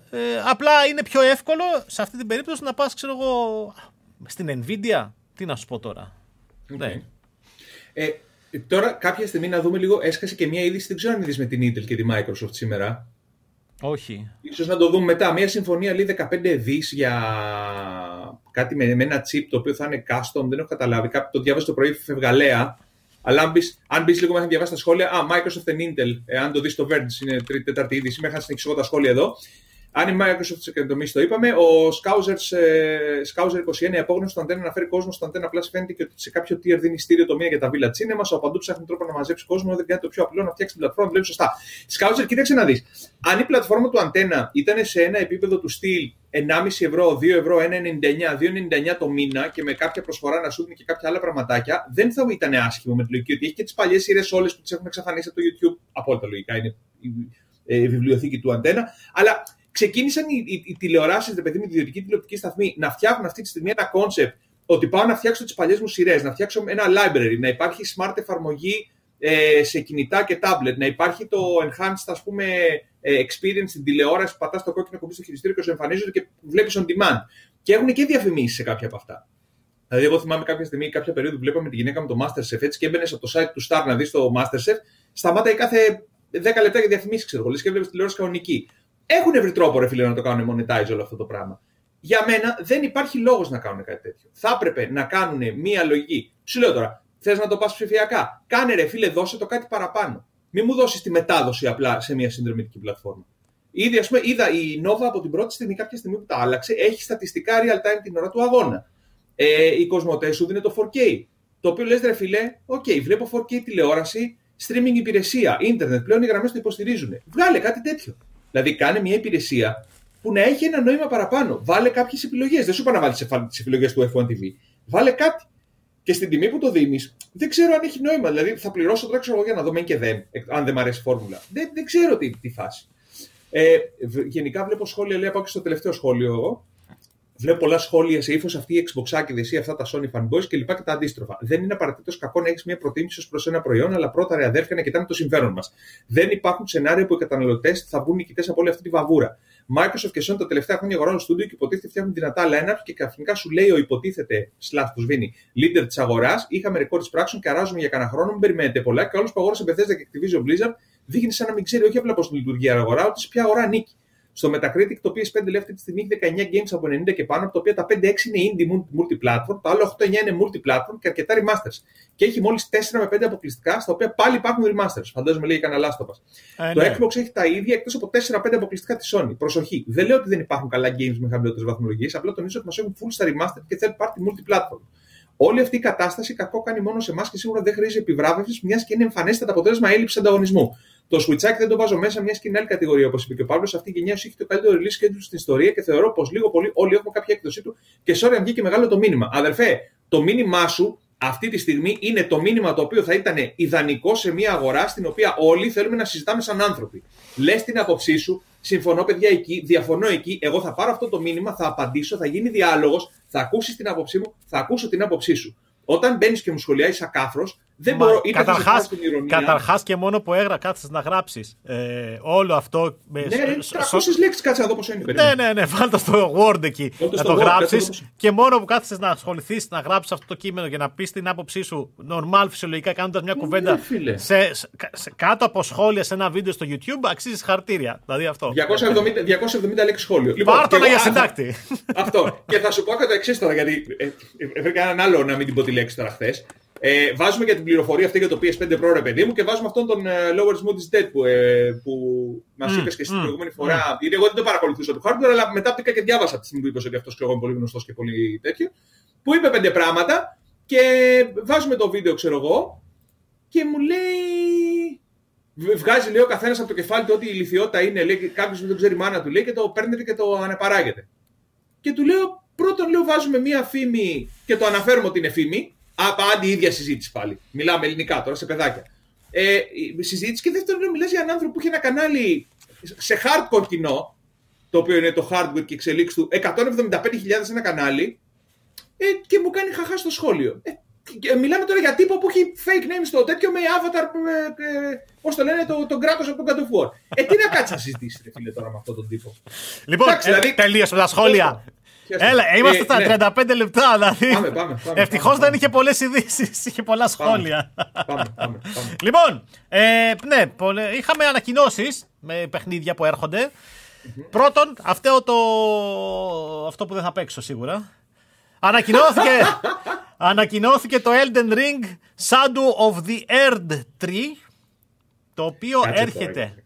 Ε, απλά είναι πιο εύκολο σε αυτή την περίπτωση να πας, ξέρω εγώ, στην Nvidia. Τι να σου πω τώρα. Okay. Ναι. Ε, τώρα, κάποια στιγμή να δούμε λίγο, έσκασε και μια είδηση, δεν ξέρω αν είδες με την Intel και τη Microsoft σήμερα. Όχι. Ίσως να το δούμε μετά. Μια συμφωνία λέει 15 δις για κάτι με, με ένα chip το οποίο θα είναι custom, δεν έχω καταλάβει. Κάποιο το διάβασε το πρωί φευγαλέα. Αλλά αν μπεις, αν μπεις λίγο μέχρι να διαβάσεις τα σχόλια, α, Microsoft and Intel, ε, αν το δεις στο Verge, είναι τρίτη, τέταρτη είδηση, μέχρι να συνεχίσω τα σχόλια εδώ. Αν η Microsoft τη εκδομή το είπαμε, ο Scousers, ε, Scouser 21, η απόγνωση στο αντένα να φέρει κόσμο στο αντένα Plus φαίνεται και ότι σε κάποιο tier δίνει στήριο το μία για τα Villa Cinema. Ο παντού ψάχνει τρόπο να μαζέψει κόσμο, δεν κάνει το πιο απλό να φτιάξει την πλατφόρμα, βλέπει σωστά. Scouser, κοίταξε να δεις. Αν η πλατφόρμα του αντένα ήταν σε ένα επίπεδο του στυλ 1,5 ευρώ, 2 ευρώ, 1,99, 2,99 το μήνα και με κάποια προσφορά να σου και κάποια άλλα πραγματάκια, δεν θα ήταν άσχημο με τη λογική ότι έχει και τις παλιές σειρές όλες που τις έχουν εξαφανίσει από το YouTube. Απόλυτα λογικά είναι η, η, η βιβλιοθήκη του αντένα. Αλλά ξεκίνησαν οι, οι, οι τηλεοράσεις, παιδί μου, οι ιδιωτικοί τηλεοπτικοί σταθμοί, να φτιάχνουν αυτή τη στιγμή ένα concept ότι πάω να φτιάξω τις παλιές μου σειρές, να φτιάξω ένα library, να υπάρχει smart εφαρμογή ε, σε κινητά και tablet, να υπάρχει το enhanced ας πούμε, ε, experience στην τηλεόραση, πατάς το κόκκινο κουμπί στο χειριστήριο και σου εμφανίζονται και βλέπεις on demand. Και έχουν και διαφημίσεις σε κάποια από αυτά. Δηλαδή, εγώ θυμάμαι κάποια στιγμή, κάποια περίοδο βλέπαμε τη γυναίκα με το Masterchef έτσι και έμπαινες από το site του Star να δεις το Masterchef, σταμάτάει κάθε 10 λεπτά για διαφημίσεις, ξέρω εγώ, και έβλεπες τηλεόραση κανονική. Έχουν βρει τρόπο, ρε φίλε, να το κάνουν monetize όλο αυτό το πράγμα. Για μένα δεν υπάρχει λόγος να κάνουν κάτι τέτοιο. Θα έπρεπε να κάνουν μία λογική. Σου λέω τώρα, θες να το πας ψηφιακά; Κάνε ρε φίλε, δώσε το κάτι παραπάνω. Μην μου δώσεις τη μετάδοση απλά σε μία συνδρομητική πλατφόρμα. Ήδη, ας πούμε, είδα η Nova από την πρώτη στιγμή, κάποια στιγμή που τα άλλαξε, έχει στατιστικά real time την ώρα του αγώνα. Ε, η Κοσμοτέ σου δίνει το 4K. Το οποίο λες, ρε φίλε, OK, okay, βλέπω 4K τηλεόραση, streaming υπηρεσία, ίντερνετ, πλέον οι γραμμές το υποστηρίζουν. Βγάλε κάτι τέτοιο. Δηλαδή, κάνε μια υπηρεσία που να έχει ένα νόημα παραπάνω. Βάλε κάποιες επιλογές. Δεν σου είπα να βάλεις τις επιλογές του F1 TV. Βάλε κάτι. Και στην τιμή που το δίνεις, δεν ξέρω αν έχει νόημα. Δηλαδή, θα πληρώσω τώρα ξέρω, για να δω μεν και δεν, αν δεν μου αρέσει η φόρμουλα. Δεν, δεν ξέρω τι, τι φάση. Ε, γενικά βλέπω σχόλια, λέει, πάω και στο τελευταίο σχόλιο εγώ. Βλέπω πολλά σχόλια σε ύφος αυτή η Xbox ή αυτά τα Sony fanboys και λοιπά και τα αντίστροφα. Δεν είναι απαραίτητος κακό να έχεις μια προτίμηση ως προς ένα προϊόν, αλλά πρώτα ρε αδέρφια να κοιτάμε το συμφέρον μας. Δεν υπάρχουν σενάρια που οι καταναλωτές θα βγουν νικητές από όλη αυτή τη βαβούρα. Microsoft και Sony τα τελευταία χρόνια αγοράζουν στούντιο και υποτίθεται φτιάχνουν δυνατά line-up και καθημερινά σου λέει ο υποτίθεται slash τους σβήνει leader της αγοράς. Είχαμε ρεκόρ της πράξεων και αράζουμε για κανένα χρόνο, μην περιμένετε πολλά. Και όλος που αγόρασε Bethesda και Activision Blizzard δείχνει σαν να μην ξέρει όχι απλά πώς λειτουργεί η αγορά, ότι σε ποια αγορά ανήκει. Στο Metacritic το PS5 λέει αυτή τη στιγμή έχει 19 games από 90 και πάνω, από τα οποία τα 5-6 είναι indie multiplatform, τα άλλα 8-9 είναι multiplatform και αρκετά remasters. Και έχει μόλις 4 με 5 αποκλειστικά, στα οποία πάλι υπάρχουν remasters. Φαντάζομαι λέει κανένα λάστοπα. το ναι. Xbox έχει τα ίδια εκτός από 4-5 αποκλειστικά της Sony. Προσοχή. Δεν λέω ότι δεν υπάρχουν καλά games με χαμηλότερες βαθμολογίες, απλά τονίζω ότι μας έχουν full στα remaster και third party multiplatform. Όλη αυτή η κατάσταση κακό κάνει μόνο σε εμάς και σίγουρα δεν χρήζει επιβράβευσης, μιας και είναι εμφανέστατα αποτέλεσμα έλλειψης ανταγωνισμού. Το Switchάκι δεν το βάζω μέσα, μια και είναι άλλη κατηγορία, όπως είπε και ο Παύλος. Αυτή η γενιά έχει το καλύτερο release schedule στην ιστορία και θεωρώ πως λίγο πολύ όλοι έχουμε κάποια έκδοσή του και sorry αν βγήκε μεγάλο το μήνυμα. Αδερφέ, το μήνυμά σου αυτή τη στιγμή είναι το μήνυμα το οποίο θα ήταν ιδανικό σε μια αγορά στην οποία όλοι θέλουμε να συζητάμε σαν άνθρωποι. Λες την άποψή σου, συμφωνώ παιδιά εκεί, διαφωνώ εκεί. Εγώ θα πάρω αυτό το μήνυμα, θα απαντήσω, θα γίνει διάλογος, θα ακούσεις την άποψή μου, θα ακούσω την άποψή σου. Όταν μπαίνεις και μου σχολιάζει ακάφρο, δεν Μα, μπορώ είτε καταρχάς, την ηρωνία. Καταρχάς και μόνο που έγρα κάθεσαι να γράψεις ε, όλο αυτό. Ναι, ρε, 300 λέξεις κάτσε να δω πώς είναι. Ναι, ναι, ναι, βάλτε στο Word εκεί να το γράψεις και μόνο που κάθεσαι να ασχοληθείς να γράψεις αυτό το κείμενο και να πεις την άποψή σου νορμάλ φυσιολογικά κάνοντας μια ναι, κουβέντα σε, σε, κάτω από σχόλια σε ένα βίντεο στο YouTube αξίζει χαρτίρια. Δηλαδή αυτό. 270, 270 λέξεις σχόλιο. Λοιπόν, Πάρ' το για συντάκτη. Αυτό. και θα σου πω και το εξής τώρα γιατί ε, ε, βρήκα έναν άλλο να μην την πω τη λέξη τώρα χθες. Ε, βάζουμε για την πληροφορία αυτή για το PS5 Pro, ρε παιδί μου, και βάζουμε αυτόν τον uh, Lower Mood Dead που, ε, που μας mm, είπες και στην mm, προηγούμενη φορά. Mm. Γιατί εγώ δεν το παρακολουθούσα το hardware, αλλά μετά πήγα και διάβασα τη στιγμή που είπες ότι αυτός είναι πολύ γνωστός και πολύ τέτοιο. Που είπε πέντε πράγματα και βάζουμε το βίντεο, ξέρω εγώ, και μου λέει. Βγάζει λέει ο καθένας από το κεφάλι του ότι η λιθιότητα είναι, λέει, κάποιος που δεν ξέρει μάνα του, λέει και το παίρνετε και το αναπαράγεται. Και του λέω, πρώτον λέω βάζουμε μία φήμη και το αναφέρουμε ότι είναι φήμη, Άντι η ίδια συζήτηση πάλι. Μιλάμε ελληνικά τώρα σε παιδάκια. Ε, συζήτηση και δεύτερον, μιλάς για έναν άνθρωπο που έχει ένα κανάλι σε hardcore κοινό, το οποίο είναι το hardware και εξελίξει του, 175.000 ένα κανάλι, ε, και μου κάνει χαχά στο σχόλιο. Ε, και μιλάμε τώρα για τύπο που έχει fake names στο τέτοιο με avatar, ε, πώς το λένε, το, το κράτο από τον God Ε, τι να κάτσεις να συζητήσεις, φίλε, τώρα με αυτόν τον τύπο. Λοιπόν, Εντάξει, δηλαδή, τελείωσε τα σχόλια. Έλα, είμαστε ε, στα 35 ναι. λεπτά. Δηλαδή. Πάμε, πάμε. πάμε Ευτυχώς δεν είχε πολλές ειδήσεις, είχε πολλά σχόλια. Πάμε, πάμε, πάμε. Λοιπόν, ε, ναι, είχαμε ανακοινώσεις με παιχνίδια που έρχονται. Πρώτον, αυτό, το... αυτό που δεν θα παίξω σίγουρα. Ανακοινώθηκε, (laughs) ανακοινώθηκε το Elden Ring Shadow of the Earth 3 το οποίο έρχεται.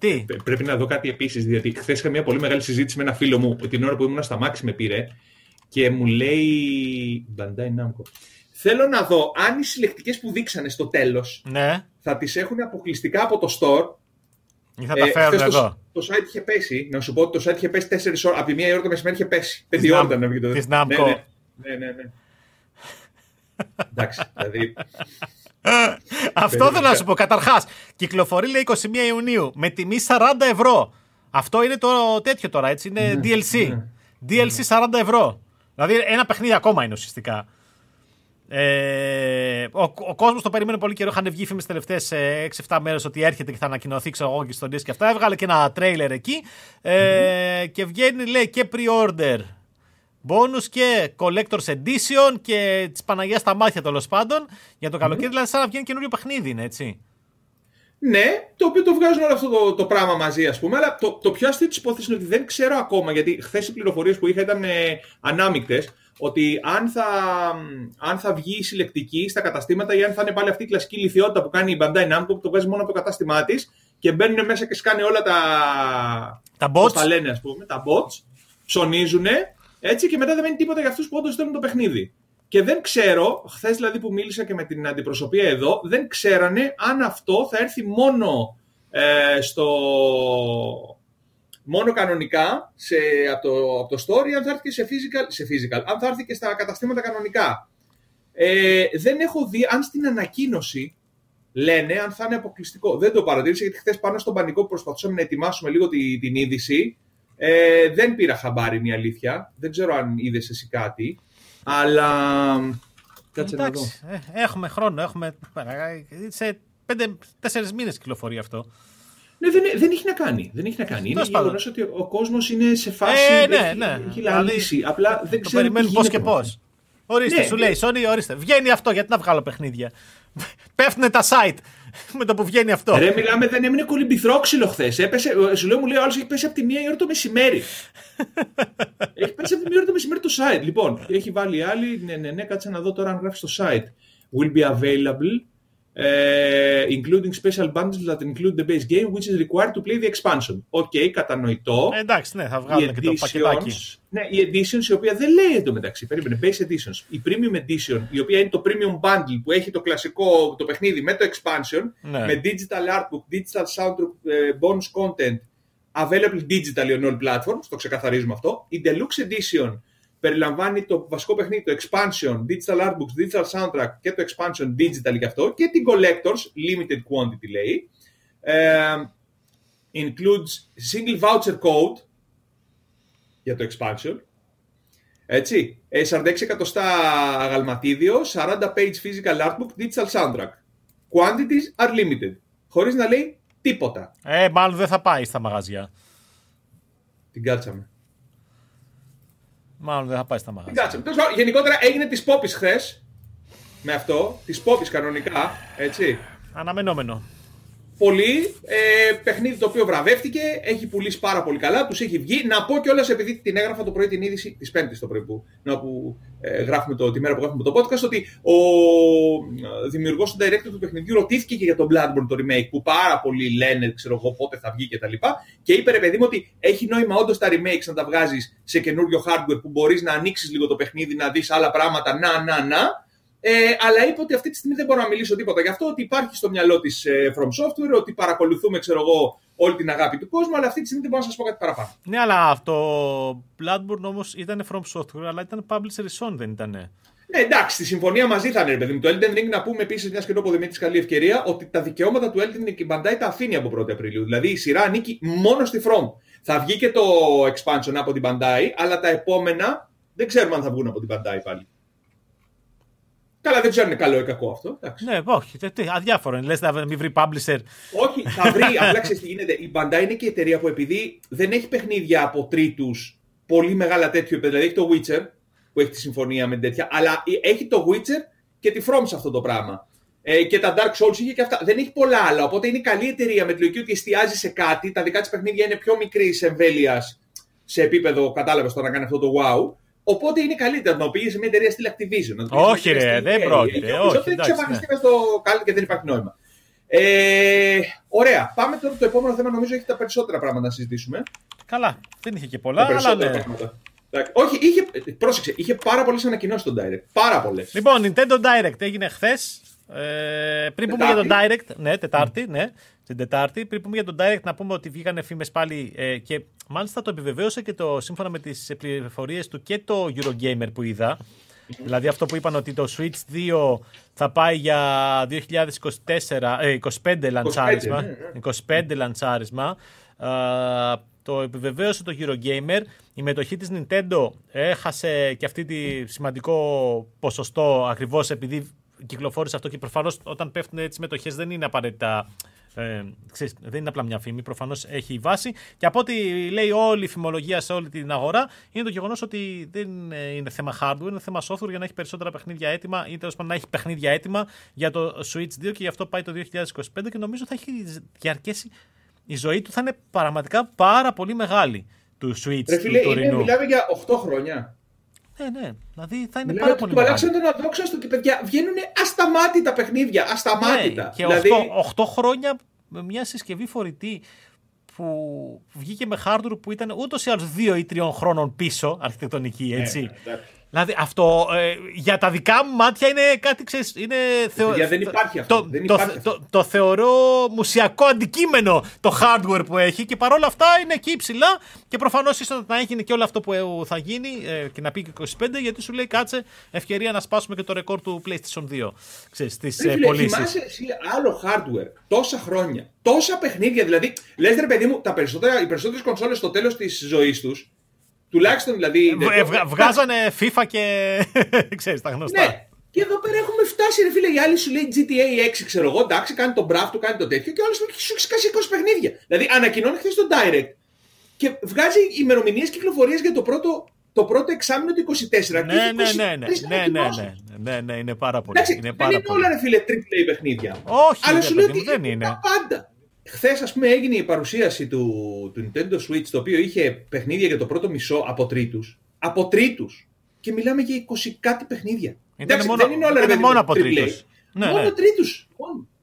Τι; Πρέπει να δω κάτι επίσης, διότι χθες είχα μια πολύ μεγάλη συζήτηση με ένα φίλο μου την ώρα που ήμουν στα Μάξι με πήρε και μου λέει. Bandai Namco. Θέλω να δω αν οι συλλεκτικές που δείξανε στο τέλος ναι. θα τις έχουν αποκλειστικά από το store. Ή θα τα ε, φέρουν εδώ. Το, το site είχε πέσει. Να σου πω ότι το site είχε πέσει 4 ώρες. Από τη μία ώρα το μεσημέρι είχε πέσει. 5 ώρα να βγει το Της Namco. Ναι, ναι, ναι. ναι. Εντάξει, δηλαδή. (laughs) Αυτό θέλω να σου πω. Καταρχάς, κυκλοφορεί λέει 21 Ιουνίου με τιμή 40 ευρώ. Αυτό είναι το τέτοιο τώρα, έτσι. Είναι ναι, DLC. Ναι. DLC 40 ευρώ. Δηλαδή ένα παιχνίδι ακόμα είναι ουσιαστικά. Ε, ο, ο κόσμος το περίμενε πολύ καιρό. Είχαν βγει φήμες τελευταίες 6-7 μέρες ότι έρχεται και θα ανακοινωθεί, ξέρω εγώ, και στον disc και αυτά. Έβγαλε και ένα τρέιλερ εκεί. Ε, Και βγαίνει, λέει, και pre-order bonus και collector's edition και τη Παναγία στα μάτια τέλος πάντων για το καλοκαίρι. Mm. Δηλαδή, σαν να βγαίνει καινούριο παιχνίδι, είναι έτσι. Ναι, το οποίο το βγάζουν όλο αυτό το, το πράγμα μαζί, ας πούμε. Αλλά το, το πιο αστείο της υπόθεσης είναι ότι δεν ξέρω ακόμα, γιατί χθες οι πληροφορίες που είχα ήταν ε, ανάμεικτες, ότι αν θα, αν θα βγει η συλλεκτική στα καταστήματα ή αν θα είναι πάλι αυτή η κλασική λιθιότητα που κάνει η Bandai Namco που το βγάζει μόνο από το κατάστημά της και μπαίνουν μέσα και σκάνε όλα τα. Τα bots. Τα λένε, ας πούμε, τα bots. Ψωνίζουν έτσι και μετά δεν μένει τίποτα για αυτούς που όντως θέλουν το παιχνίδι. Και δεν ξέρω, χθες δηλαδή που μίλησα και με την αντιπροσωπεία εδώ, δεν ξέρανε αν αυτό θα έρθει μόνο ε, στο. Μόνο κανονικά σε, από, το, από το story, αν θα έρθει και σε physical, σε physical, αν θα έρθει και στα καταστήματα κανονικά. Ε, δεν έχω δει αν στην ανακοίνωση λένε αν θα είναι αποκλειστικό. Δεν το παρατήρησα γιατί χθες πάνω στον πανικό που προσπαθούσαμε να ετοιμάσουμε λίγο την, την είδηση, ε, δεν πήρα χαμπάρι, είναι η αλήθεια. Δεν ξέρω αν είδες εσύ κάτι. Αλλά. Κάτσε να δω. Ε, έχουμε χρόνο. Έχουμε... Σε πέντε-τέσσερι μήνες κυκλοφορεί αυτό. Ναι, δεν, δεν έχει να κάνει. Δεν έχει να κάνει. Είναι γεγονός ότι ο κόσμος είναι σε φάση. Ε, ναι, έχει, ναι. έχει λαλήσει. Δηλαδή, Απλά δεν ξέρω. Περιμένουν πώς και πώς. Ορίστε, ναι, σου λέει Sony, ορίστε. Βγαίνει αυτό, γιατί να βγάλω παιχνίδια. (laughs) Πέφτουν τα site (laughs) με το που βγαίνει αυτό. Ρε, μιλάμε, δεν έμεινε κολυμπηθρόξυλο χθες. Έπεσε, σου λέω, μου λέει ο άλλος έχει πέσει από τη μία ώρα το μεσημέρι. (laughs) έχει πέσει από τη μία ώρα το μεσημέρι το site. Λοιπόν, έχει βάλει άλλη. Ναι, ναι, ναι, κάτσε να δω τώρα αν γράφει στο site. Will be available Uh, including special bundles that include the base game, which is required to play the expansion. OK, okay, κατανοητό. Ε, εντάξει, ναι, θα βγάλουν και το πακετάκι. Ναι, η editions, η οποία δεν λέει εντωμεταξύ, περίμενε, base editions. Η premium edition, η οποία είναι το premium bundle που έχει το κλασικό το παιχνίδι με το expansion, ναι. με digital artbook, digital soundtrack, uh, bonus content, available digital on all platforms, το ξεκαθαρίζουμε αυτό. Η deluxe edition περιλαμβάνει το βασικό παιχνίδι, το expansion, digital artbooks, digital soundtrack και το expansion digital και αυτό και την collectors, limited quantity λέει. Uh, includes single voucher code για το expansion. Έτσι, 46 ε, εκατοστά αγαλματίδιο, 40 page physical artbook, digital soundtrack. Quantities are limited. Χωρίς να λέει τίποτα. Ε, μάλλον δεν θα πάει στα μαγαζιά. Την κάτσαμε. Μάλλον δεν θα πάει στα μαγαζιά. Γενικότερα έγινε της Πόπης χθες. Με αυτό. Της Πόπης κανονικά. Έτσι. Αναμενόμενο. Πολύ. Ε, παιχνίδι το οποίο βραβεύτηκε. Έχει πουλήσει πάρα πολύ καλά. Τους έχει βγει. Να πω κιόλας επειδή την έγραφα το πρωί την είδηση της Πέμπτης το πρωί που, που ε, γράφουμε το, τη μέρα που γράφουμε το podcast. Ότι ο ε, δημιουργός του director του παιχνιδιού ρωτήθηκε και για το Bloodborne το remake που πάρα πολλοί λένε, ξέρω εγώ πότε θα βγει κτλ. Και, και είπε ρε παιδί μου ότι έχει νόημα όντως τα remakes να τα βγάζεις σε καινούριο hardware που μπορείς να ανοίξεις λίγο το παιχνίδι, να δεις άλλα πράγματα. Να, να, να. Ε, αλλά είπε ότι αυτή τη στιγμή δεν μπορώ να μιλήσω τίποτα γι' αυτό, ότι υπάρχει στο μυαλό της ε, From Software, ότι παρακολουθούμε, ξέρω εγώ, όλη την αγάπη του κόσμου, αλλά αυτή τη στιγμή δεν μπορώ να σας πω κάτι παραπάνω. Ναι, αλλά αυτό Bloodborne όμως ήταν From Software, αλλά ήταν Publisher Son, δεν ήταν. Ναι, εντάξει, στη συμφωνία μαζί θα είναι, παιδί μου. Το Elden Ring να πούμε επίσης, μια και το Δημήτρη, καλή ευκαιρία, ότι τα δικαιώματα του Elden Ring η Bandai τα αφήνει από 1η Απριλίου. Δηλαδή η σειρά ανήκει μόνο στη From. Θα βγει και το expansion από την Bandai, αλλά τα επόμενα δεν ξέρουμε αν θα βγουν από την Bandai πάλι. Καλά, δεν ξέρω αν είναι καλό ή κακό αυτό. Εντάξει. Ναι, όχι. Τι, αδιάφορο είναι. Λες να μην βρει publisher. Όχι, θα βρει. (laughs) απλά ξέρεις τι γίνεται. Η Bandai είναι και η εταιρεία που επειδή δεν έχει παιχνίδια από τρίτους πολύ μεγάλα τέτοιο επίπεδο. Δηλαδή έχει το Witcher που έχει τη συμφωνία με τέτοια, αλλά έχει το Witcher και τη From σε αυτό το πράγμα. Ε, και τα Dark Souls είχε και αυτά. Δεν έχει πολλά άλλα. Οπότε είναι καλή εταιρεία με τη λογική ότι εστιάζει σε κάτι. Τα δικά της παιχνίδια είναι πιο μικρή εμβέλειας σε επίπεδο, κατάλαβες τώρα να κάνει αυτό το wow. Οπότε είναι καλύτερο να πήγε σε μια εταιρεία στην Activision. Όχι, ρε, δεν πρόκειται. Όχι, δεν ξεφανιστεί ναι. στο κάλλιο και δεν υπάρχει νόημα. Ε, ωραία. Πάμε τώρα το επόμενο θέμα. Νομίζω έχει τα περισσότερα πράγματα να συζητήσουμε. Καλά. Δεν είχε και πολλά, αλλά ναι. Όχι, είχε, πρόσεξε, είχε πάρα πολλές ανακοινώσεις στο Direct. Πάρα πολλές. Λοιπόν, Nintendo Direct έγινε χθες. Ε, πριν πούμε για το Direct, ναι, Τετάρτη, ναι, την Τετάρτη. Πριν πούμε για το Direct, να πούμε ότι βγήκαν φήμες πάλι ε, και μάλιστα το επιβεβαίωσε και το σύμφωνα με τις πληροφορίες του και το Eurogamer που είδα. Δηλαδή αυτό που είπαν ότι το Switch 2 θα πάει για 2024, ε, 25 λαντσάρισμα. 25 ναι, ναι. λαντσάρισμα. το επιβεβαίωσε το Eurogamer. Η μετοχή της Nintendo έχασε και αυτή τη σημαντικό ποσοστό ακριβώς επειδή κυκλοφόρησε αυτό και προφανώς όταν πέφτουν έτσι μετοχές δεν είναι απαραίτητα ε, ξέρεις, δεν είναι απλά μια φήμη, προφανώς έχει βάση. Και από ό,τι λέει όλη η φημολογία σε όλη την αγορά, είναι το γεγονός ότι δεν είναι θέμα hardware, είναι θέμα software για να έχει περισσότερα παιχνίδια έτοιμα ή τέλος πάντων να έχει παιχνίδια έτοιμα για το Switch 2 και γι' αυτό πάει το 2025 και νομίζω θα έχει διαρκέσει. Η ζωή του θα είναι πραγματικά πάρα πολύ μεγάλη του Switch. Ρε φίλε, του είναι, μιλάμε για 8 χρόνια. Ναι, ναι. Δηλαδή θα είναι πάρα πολύ. Του αλλάξαν τον αδόξαστο και παιδιά βγαίνουν ασταμάτητα παιχνίδια. Ασταμάτητα. Ναι, και δηλαδή... 8, 8 χρόνια με μια συσκευή φορητή που βγήκε με hardware που ήταν ούτως ή άλλως 2 ή 3 χρόνων πίσω αρχιτεκτονική, έτσι. Ναι, Δηλαδή αυτό ε, για τα δικά μου μάτια είναι κάτι ξέρεις, είναι θεω... δεν υπάρχει αυτό. Το, δεν υπάρχει το, αυτό. Το, το, θεωρώ μουσιακό αντικείμενο το hardware που έχει και παρόλα αυτά είναι εκεί ψηλά και προφανώς ίσως να έγινε και όλο αυτό που θα γίνει ε, και να πει και 25 γιατί σου λέει κάτσε ευκαιρία να σπάσουμε και το ρεκόρ του PlayStation 2 ξέρεις, στις ε, πωλήσεις. Θυμάσαι εσύ άλλο hardware τόσα χρόνια, τόσα παιχνίδια δηλαδή λες ρε παιδί μου τα περισσότερα, οι περισσότερες κονσόλες στο τέλος της ζωής τους Τουλάχιστον δηλαδή. Ε, βγα- βγάζανε FIFA και. (laughs) ξέρεις τα γνωστά. Ναι. Και εδώ πέρα έχουμε φτάσει, ρε φίλε, η άλλη σου λέει GTA 6, ξέρω εγώ, εντάξει, κάνει τον μπράφ του, κάνει τον τέτοιο και ο άλλος σου έχει σκάσει 20 παιχνίδια. Δηλαδή ανακοινώνει χθες τον Direct και βγάζει ημερομηνίες κυκλοφορίας για το πρώτο, το πρώτο εξάμεινο του 24. Ναι ναι ναι, ναι, ναι, ναι, ναι, ναι, ναι, ναι, ναι, είναι πάρα πολύ. Εντάξει, είναι πάρα δεν είναι όλα, ρε φίλε, τριπλέ παιχνίδια. Όχι, Αλλά σου λέει ότι δεν είναι. Τα πάντα. Χθες, ας πούμε, έγινε η παρουσίαση του, του Nintendo Switch, το οποίο είχε παιχνίδια για το πρώτο μισό από τρίτους. Από τρίτους. Και μιλάμε για 20 κάτι παιχνίδια. Εντάξει, μόνο, δεν είναι όλα ήταν μόνο από τρίτους. Ναι, μόνο ναι. τρίτους.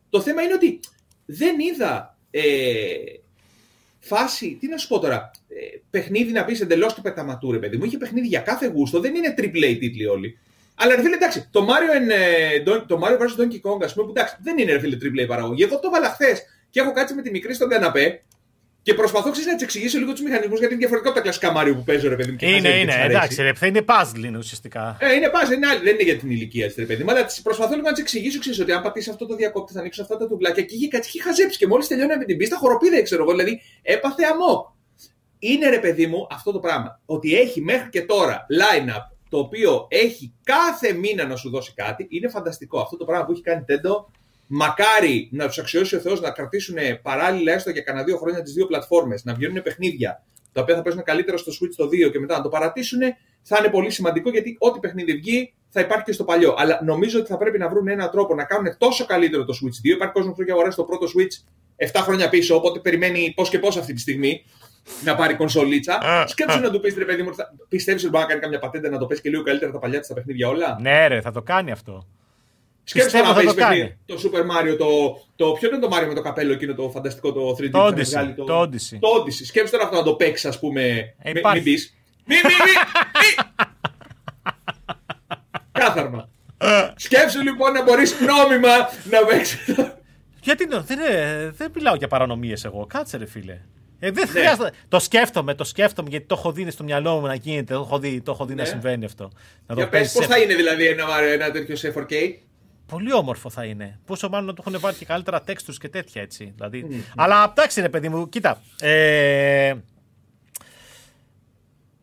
Το θέμα είναι ότι δεν είδα ε, φάση. Τι να σου πω τώρα. Ε, παιχνίδι να πεις εντελώς του πεταματού, ρε παιδί μου. Είχε παιχνίδι για κάθε γούστο. Δεν είναι AAA τίτλοι όλοι. Αλλά ρε φίλε, εντάξει, το Mario, and, ε, το Mario vs. Donkey Kong, ας πούμε, που εντάξει, δεν είναι ρε φίλε AAA παραγωγή. Εγώ το έβαλα χθες και έχω κάτσει με τη μικρή στον καναπέ και προσπαθώ ξέρεις, να της εξηγήσω λίγο τους μηχανισμούς γιατί είναι διαφορετικό από τα κλασικά Μάριο που παίζω, ρε παιδί μου. Είναι, είναι, εντάξει, ρε, θα είναι puzzle είναι ουσιαστικά. Ε, είναι puzzle, είναι, δεν είναι για την ηλικία της, ρε παιδί μου. Αλλά προσπαθώ λίγο να τη εξηγήσω, ξέρεις ότι αν πατήσει αυτό το διακόπτη θα ανοίξω αυτά τα τουμπλάκια και είχε κάτι, είχε χαζέψει και μόλις τελειώνει με την πίστα, χοροπίδα, ξέρω εγώ, δηλαδή έπαθε αμό. Είναι ρε παιδί μου αυτό το πράγμα. Ότι έχει μέχρι και τώρα line-up το οποίο έχει κάθε μήνα να σου δώσει κάτι, είναι φανταστικό. Αυτό το πράγμα που έχει κάνει Tendo Μακάρι να τους αξιώσει ο Θεός να κρατήσουν παράλληλα έστω για κανένα δύο χρόνια τις δύο πλατφόρμες, να βγαίνουν παιχνίδια τα οποία θα παίζουν καλύτερα στο Switch το 2 και μετά να το παρατήσουν, θα είναι πολύ σημαντικό γιατί ό,τι παιχνίδι βγει θα υπάρχει και στο παλιό. Αλλά νομίζω ότι θα πρέπει να βρουν έναν τρόπο να κάνουν τόσο καλύτερο το Switch 2. Υπάρχει κόσμος που έχει αγοράσει το πρώτο Switch 7 χρόνια πίσω, οπότε περιμένει πώς και πώς αυτή τη στιγμή να πάρει κονσολίτσα. Σκέψου να του πεις ρε παιδί μου, πιστεύεις ότι μπορεί να κάνει καμιά πατέντα να το πέσει και λίγο καλύτερα τα παλιά της τα παιχνίδια όλα; Ναι, ρε, θα το κάνει αυτό. Σκέψτε να παίζει παιχνίδι. Το Super Mario, το, το. Ποιο είναι το Mario με το καπέλο εκείνο το φανταστικό το 3D το Odyssey. Το, το Odyssey. Το Odyssey. Σκέψτε αυτό να το παίξεις, ας πούμε. Ε, μην πεις. Μη, μη, μη, Κάθαρμα. Σκέψου λοιπόν να μπορείς νόμιμα να παίξεις. Γιατί δεν, δεν μιλάω για παρανομίες εγώ. Κάτσε ρε φίλε. Ε, δεν ναι. χρειάζεται. Το σκέφτομαι, το σκέφτομαι γιατί το έχω δει στο μυαλό μου να γίνεται. Το έχω δει, το έχω δει ναι. να συμβαίνει αυτό. Να το πες, πώς θα είναι δηλαδή ένα, ένα τέτοιο σε 4K. Πολύ όμορφο θα είναι. Πόσο μάλλον να το έχουν βάλει και καλύτερα textures και τέτοια έτσι. Δηλαδή. Mm. Αλλά εντάξει ρε παιδί μου, κοίτα. Ε,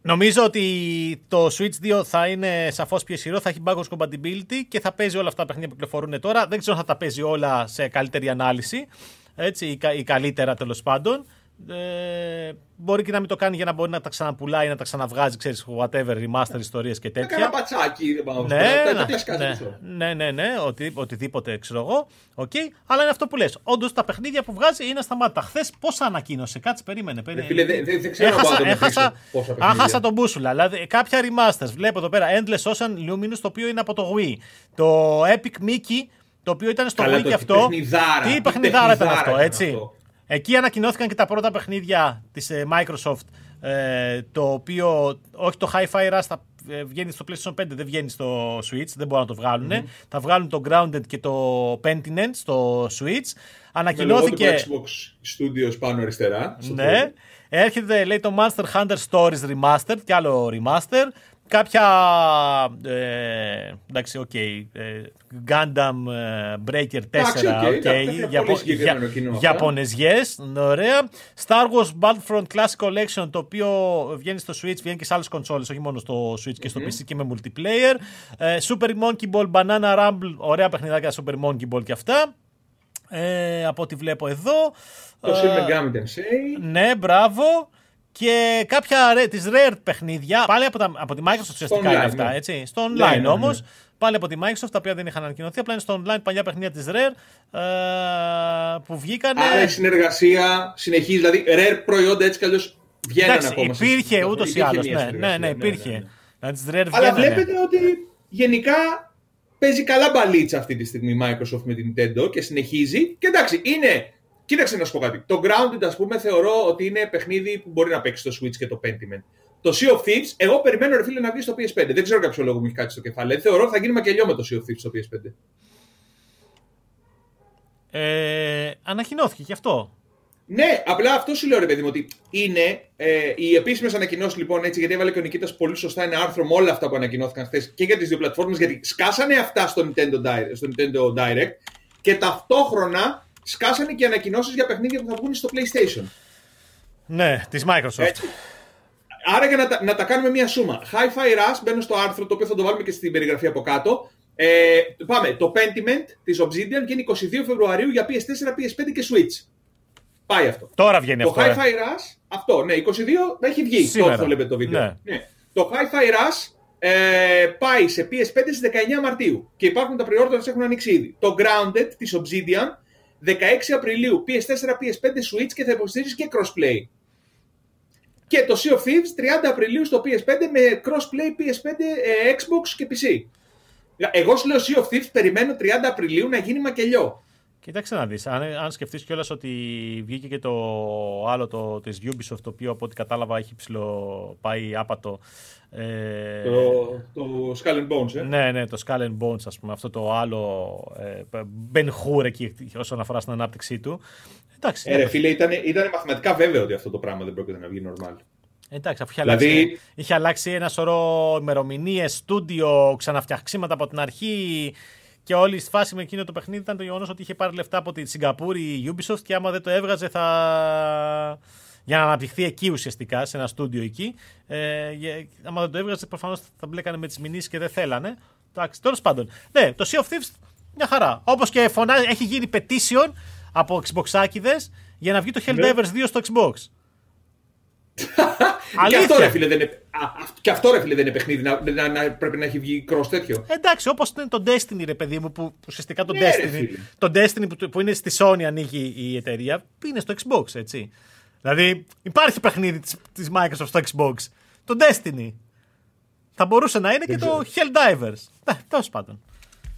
νομίζω ότι το Switch 2 θα είναι σαφώς πιο ισχυρό, θα έχει backwards compatibility και θα παίζει όλα αυτά τα παιχνίδια που κυκλοφορούν τώρα. Δεν ξέρω αν θα τα παίζει όλα σε καλύτερη ανάλυση. Έτσι, ή, ή καλύτερα τέλος πάντων. Ε, μπορεί και να μην το κάνει για να μπορεί να τα ξαναπουλάει, να τα ξαναβγάζει, ξέρεις, whatever, remaster ιστορίες και τέτοια. Ένα πατσάκι, δεν πάω ναι, ναι, ναι, ναι, ναι, οτι, οτιδήποτε ξέρω εγώ. Okay, αλλά είναι αυτό που λες. Όντως τα παιχνίδια που βγάζει είναι σταμάτα. Χθες πόσα ανακοίνωσε, κάτσε, περίμενε. περίμενε. δεν δε, δε ξέρω έχασα, έχασα, έχασα τον μπούσουλα. Δηλαδή κάποια remasters. Βλέπω εδώ πέρα Endless Ocean Luminous το οποίο είναι από το Wii. Το Epic Mickey το οποίο ήταν στο Καλά, Wii και αυτό. Τι παιχνιδάρα ήταν αυτό, έτσι; Αυτό. Εκεί ανακοινώθηκαν και τα πρώτα παιχνίδια της ε, Microsoft ε, το οποίο, όχι το Hi-Fi Rush θα ε, βγαίνει στο PlayStation 5, δεν βγαίνει στο Switch, δεν μπορούν να το βγάλουν. Mm-hmm. Θα βγάλουν το Grounded και το Pentiment στο Switch. Ανακοινώθηκε... Με Xbox Studios πάνω αριστερά. Ναι. Έρχεται, λέει, το Monster Hunter Stories Remastered και άλλο Remaster κάποια. Ε, εντάξει, OK. Okay, ε, Gundam ε, Breaker 4. okay, okay, για, Ιαπωνεζιές, ωραία. Star Wars Battlefront Classic Collection, το οποίο βγαίνει στο Switch, βγαίνει και σε άλλες κονσόλες, όχι μόνο στο Switch και στο PC και με multiplayer. Ε, Super Monkey Ball, Banana Rumble, ωραία παιχνιδάκια Super Monkey Ball και αυτά. Ε, από ό,τι βλέπω εδώ. Το Shin Megami Tensei. Ναι, μπράβο και κάποια τη Rare παιχνίδια, πάλι από, τα, από τη Microsoft ουσιαστικά είναι αυτά, ναι. έτσι. Στο ναι, online ναι, ναι, όμως, πάλι από τη Microsoft, τα οποία δεν είχαν ανακοινωθεί, απλά είναι στο online παλιά παιχνίδια της Rare ε, που βγήκαν. Άρα η συνεργασία συνεχίζει, δηλαδή Rare προϊόντα έτσι κι αλλιώς βγαίνουν ακόμα. Υπήρχε ούτως ή άλλως. Ναι, ναι, ναι, υπήρχε. Rare Αλλά βλέπετε ότι γενικά παίζει καλά μπαλίτσα αυτή τη στιγμή η Microsoft με την Nintendo και συνεχίζει. Και εντάξει, είναι Κοίταξε να σου πω κάτι. Το Grounded, ας πούμε, θεωρώ ότι είναι παιχνίδι που μπορεί να παίξει το Switch και το Pentiment. Το Sea of Thieves, εγώ περιμένω ρε φίλε να βγει στο PS5. Δεν ξέρω κάποιο λόγο μου έχει κάτι στο κεφάλι. Θεωρώ ότι θα γίνει μακελιό με το Sea of Thieves στο PS5. Ε, ανακοινώθηκε και αυτό. Ναι, απλά αυτό σου λέω ρε παιδί μου ότι είναι ε, οι επίσημες ανακοινώσεις λοιπόν έτσι, γιατί έβαλε και ο Νικήτας πολύ σωστά ένα άρθρο με όλα αυτά που ανακοινώθηκαν χθες και για τις δύο πλατφόρμες γιατί σκάσανε αυτά στο Nintendo, Direct, στο Nintendo Direct και ταυτόχρονα σκάσανε και ανακοινώσεις για παιχνίδια που θα βγουν στο PlayStation. Ναι, της Microsoft. Έτσι. Άρα για να τα, να τα κάνουμε μία σούμα. Hi-Fi Rush, μπαίνω στο άρθρο, το οποίο θα το βάλουμε και στην περιγραφή από κάτω. Ε, πάμε, το Pentiment της Obsidian βγαίνει 22 Φεβρουαρίου για PS4, PS5 και Switch. Πάει αυτό. Τώρα βγαίνει το αυτό. Το Hi-Fi ε. Rush, αυτό, ναι, 22 θα έχει βγει. Σήμερα. Τώρα θα βλέπετε το βίντεο. Ναι. ναι. Το Hi-Fi Rush ε, πάει σε PS5 στις 19 Μαρτίου και υπάρχουν τα pre έχουν ανοίξει ήδη. Το Grounded της Obsidian 16 Απριλίου PS4, PS5, Switch και θα υποστηρίζεις και crossplay. Και το Sea of Thieves 30 Απριλίου στο PS5 με crossplay PS5, ες, Xbox και PC. Εγώ σου λέω Sea of Thieves περιμένω 30 Απριλίου να γίνει μακελιό. Κοίταξε να δεις, αν, αν σκεφτείς κιόλας ότι βγήκε και το άλλο το, της Ubisoft, το οποίο από ό,τι κατάλαβα έχει ψηλό πάει άπατο. Ε, το, το Skull and Bones, ε; Ναι, ναι, το Skull and Bones, ας πούμε, αυτό το άλλο ε, Ben Hur εκεί όσον αφορά στην ανάπτυξή του. Εντάξει, ε, ρε, φίλε, ήταν, ήταν μαθηματικά βέβαιο ότι αυτό το πράγμα δεν πρόκειται να βγει normal. Εντάξει, αφού είχε, δηλαδή... αλλάξει, είχε αλλάξει ένα σωρό ημερομηνίες, στούντιο, ξαναφτιαξίματα από την αρχή. Και όλη η φάση με εκείνο το παιχνίδι ήταν το γεγονός ότι είχε πάρει λεφτά από τη Σιγκαπούρη η Ubisoft και άμα δεν το έβγαζε θα. για να αναπτυχθεί εκεί ουσιαστικά, σε ένα στούντιο εκεί. Ε, άμα δεν το έβγαζε, προφανώς θα μπλέκανε με τις μηνύσεις και δεν θέλανε. Εντάξει, τέλος πάντων. Ναι, το Sea of Thieves μια χαρά. Όπως και φωνά, έχει γίνει petition από Xbox για να βγει το Helldivers 2 ναι. στο Xbox (laughs) και, αυτό, ρε, φίλε, δεν είναι, και αυτό ρε φίλε δεν είναι παιχνίδι, να, να, να πρέπει να έχει βγει cross τέτοιο. Εντάξει, όπως είναι το Destiny ρε παιδί μου, που ουσιαστικά το ναι, Destiny, το Destiny που, που είναι στη Sony ανοίγει η εταιρεία, είναι στο Xbox, έτσι. Δηλαδή υπάρχει παιχνίδι της, της Microsoft στο Xbox, το Destiny. Θα μπορούσε να είναι και το Helldivers. Ναι, τέλος πάντων.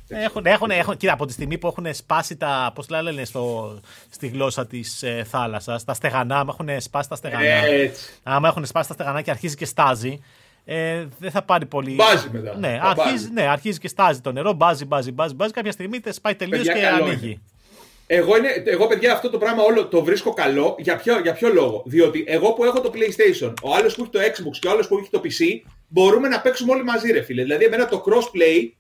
Έχουν, έχουν, έχουν, κοίτα, από τη στιγμή που έχουν σπάσει τα. Πώς λένε στο, στη γλώσσα της ε, θάλασσας, τα στεγανά, άμα έχουν σπάσει τα στεγανά. Έτσι. Άμα έχουν σπάσει τα στεγανά και αρχίζει και στάζει, ε, δεν θα πάρει πολύ. Μπάζει μετά. Ναι, αρχίζει, ναι, αρχίζει και στάζει το νερό, μπάζει, μπάζει, μπάζει, μπάζει. Κάποια στιγμή σπάει τελείως και ανοίγει. Εγώ, είναι, εγώ, παιδιά, αυτό το πράγμα όλο το βρίσκω καλό. Για ποιο, για ποιο λόγο. Διότι εγώ που έχω το PlayStation, ο άλλος που έχει το Xbox και ο άλλος που έχει το PC, μπορούμε να παίξουμε όλοι μαζί, ρε φίλε. Δηλαδή, εμένα το crossplay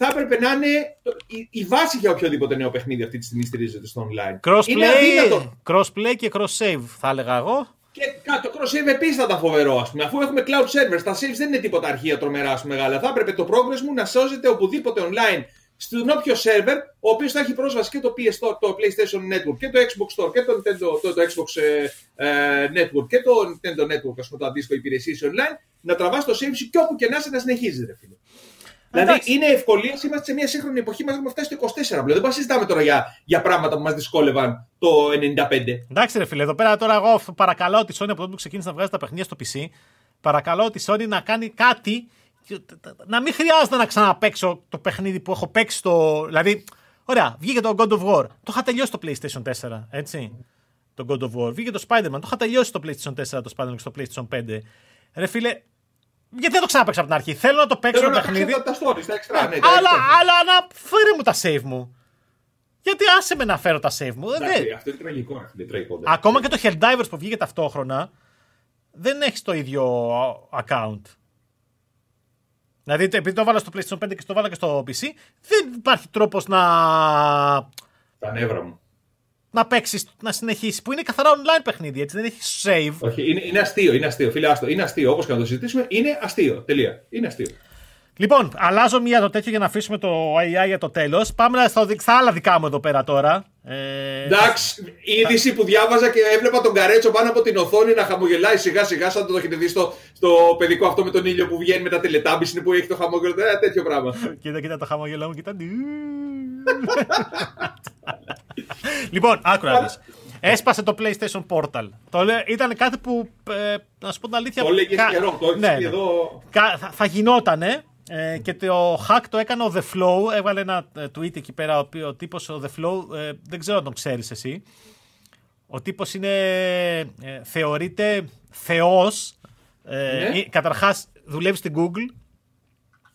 θα έπρεπε να είναι η, η βάση για οποιοδήποτε νέο παιχνίδι αυτή τη στιγμή στηρίζεται στο online. Crossplay, crossplay και cross-save θα έλεγα εγώ. Και το cross-save επίσης θα ήταν φοβερό, ας πούμε. Αφού έχουμε cloud servers, τα saves δεν είναι τίποτα αρχεία τρομερά μεγάλα. Θα έπρεπε το progress μου να σώζεται οπουδήποτε online στον όποιο σερβερ, ο οποίος θα έχει πρόσβαση και το PS Store, το PlayStation Network και το Xbox Store και το, Nintendo, το, το Xbox ε, ε, Network και το Nintendo Network, ας πούμε, το αντίστοιχο υπηρεσίες online, να τραβάς το save σου και όπου και να είσαι να συνεχίζεις, ρε φίλε. Δηλαδή είναι ευκολία, είμαστε σε μια σύγχρονη εποχή, μας έχουμε φτάσει στο 24 πλέον. Δεν συζητάμε τώρα για, για πράγματα που μας δυσκόλευαν το 95. Εντάξει, ρε φίλε, εδώ πέρα τώρα εγώ παρακαλώ τη Sony από τότε που ξεκίνησε να βγάζει τα παιχνίδια στο PC, παρακαλώ τη Sony να κάνει κάτι. Να μην χρειάζεται να ξαναπέξω το παιχνίδι που έχω παίξει στο. Δηλαδή, ωραία, βγήκε το God of War. Το είχα τελειώσει το PlayStation 4, έτσι. Το God of War. Βγήκε το Spider-Man. Το είχα τελειώσει το PlayStation 4, το Spider-Man και στο PlayStation 5. Ρε φίλε, γιατί δεν το ξαναπέξω από την αρχή. Θέλω να το παίξω το παιχνίδι. Τα, τα stories, τα extra, ναι, τα αλλά, αλλά να φέρει μου τα save μου. Γιατί άσε με να φέρω τα save μου. Εντάξει, δεν... Αυτό είναι τραγικό. Είναι τραγικό Ακόμα και το Helldivers που βγήκε ταυτόχρονα δεν έχεις το ίδιο account. Δηλαδή, επειδή το βάλα στο PlayStation 5 και το βάλα και στο PC, δεν υπάρχει τρόπος να. Τα νεύρα μου να παίξεις, να συνεχίσεις. Που είναι καθαρά online παιχνίδι, έτσι δεν έχει save. Όχι, είναι, είναι αστείο, είναι αστείο. Φίλε, άστο. Είναι αστείο. Όπως και να το συζητήσουμε, είναι αστείο. Τελεία. Είναι αστείο. Λοιπόν, αλλάζω μία το τέτοιο για να αφήσουμε το AI για το τέλος. Πάμε στα, στα άλλα δικά μου εδώ πέρα τώρα. Ε... Εντάξει, η είδηση που διάβαζα και έβλεπα τον Καρέτσο πάνω από την οθόνη να χαμογελάει σιγά σιγά, σαν το έχετε δει στο, στο παιδικό αυτό με τον ήλιο που βγαίνει με τα τηλετάμπη, που έχει το χαμόγελο. Ε, τέτοιο πράγμα. κοίτα, κοίτα το χαμόγελο μου, κοίτα. Λοιπόν, άκουρα να Έσπασε το PlayStation Portal. Το λέ, ήταν κάτι που, ε, να σου πω την αλήθεια... Το λέγες κα... καιρό, το ναι, ναι. εδώ... Κα... θα, θα γινότανε ε, και το hack το έκανε ο The Flow. Έβαλε ένα ε, tweet εκεί πέρα, ο, ο τύπος ο The Flow, ε, δεν ξέρω αν τον ξέρεις εσύ. Ο τύπος είναι, ε, θεωρείται θεός. Ε, ναι. Καταρχάς δουλεύει στην Google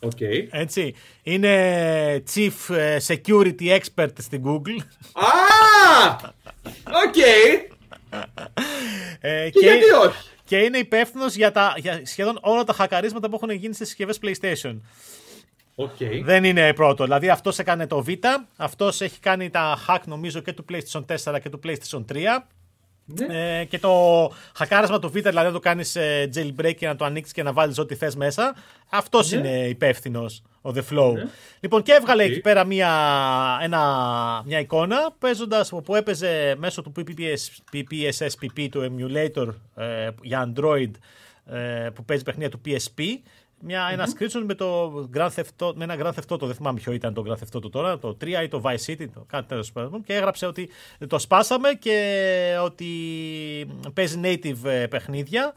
Okay. Έτσι. Είναι Chief ε, Security Expert στην Google. Α! Οκ. Ε, και, γιατί όχι; Και είναι υπεύθυνος για, τα, για σχεδόν όλα τα χακαρίσματα που έχουν γίνει στις συσκευές PlayStation. Okay. Δεν είναι πρώτο. Δηλαδή αυτός έκανε το Β, αυτός έχει κάνει τα hack νομίζω και του PlayStation 4 και του PlayStation 3. Ναι. Ε, και το χακάρασμα του Vita, δηλαδή να το κάνεις ε, jailbreak και να το ανοίξεις και να βάλεις ό,τι θες μέσα. Αυτός ναι. είναι υπεύθυνος, ο The Flow. Ναι. Λοιπόν, και έβγαλε εκεί πέρα μια, ένα, μια εικόνα παίζοντας, που έπαιζε μέσω του PPS, PPSSPP του emulator ε, για Android ε, που παίζει παιχνίδια του PSP μια, mm-hmm. ένα screenshot με, το Grand Theft Auto, με ένα Grand Theft Auto, δεν θυμάμαι ποιο ήταν το Grand Theft Auto τώρα, το 3 ή το Vice City, το κάτι τέλος πάντων. Και έγραψε ότι το σπάσαμε και ότι παίζει native ε, παιχνίδια.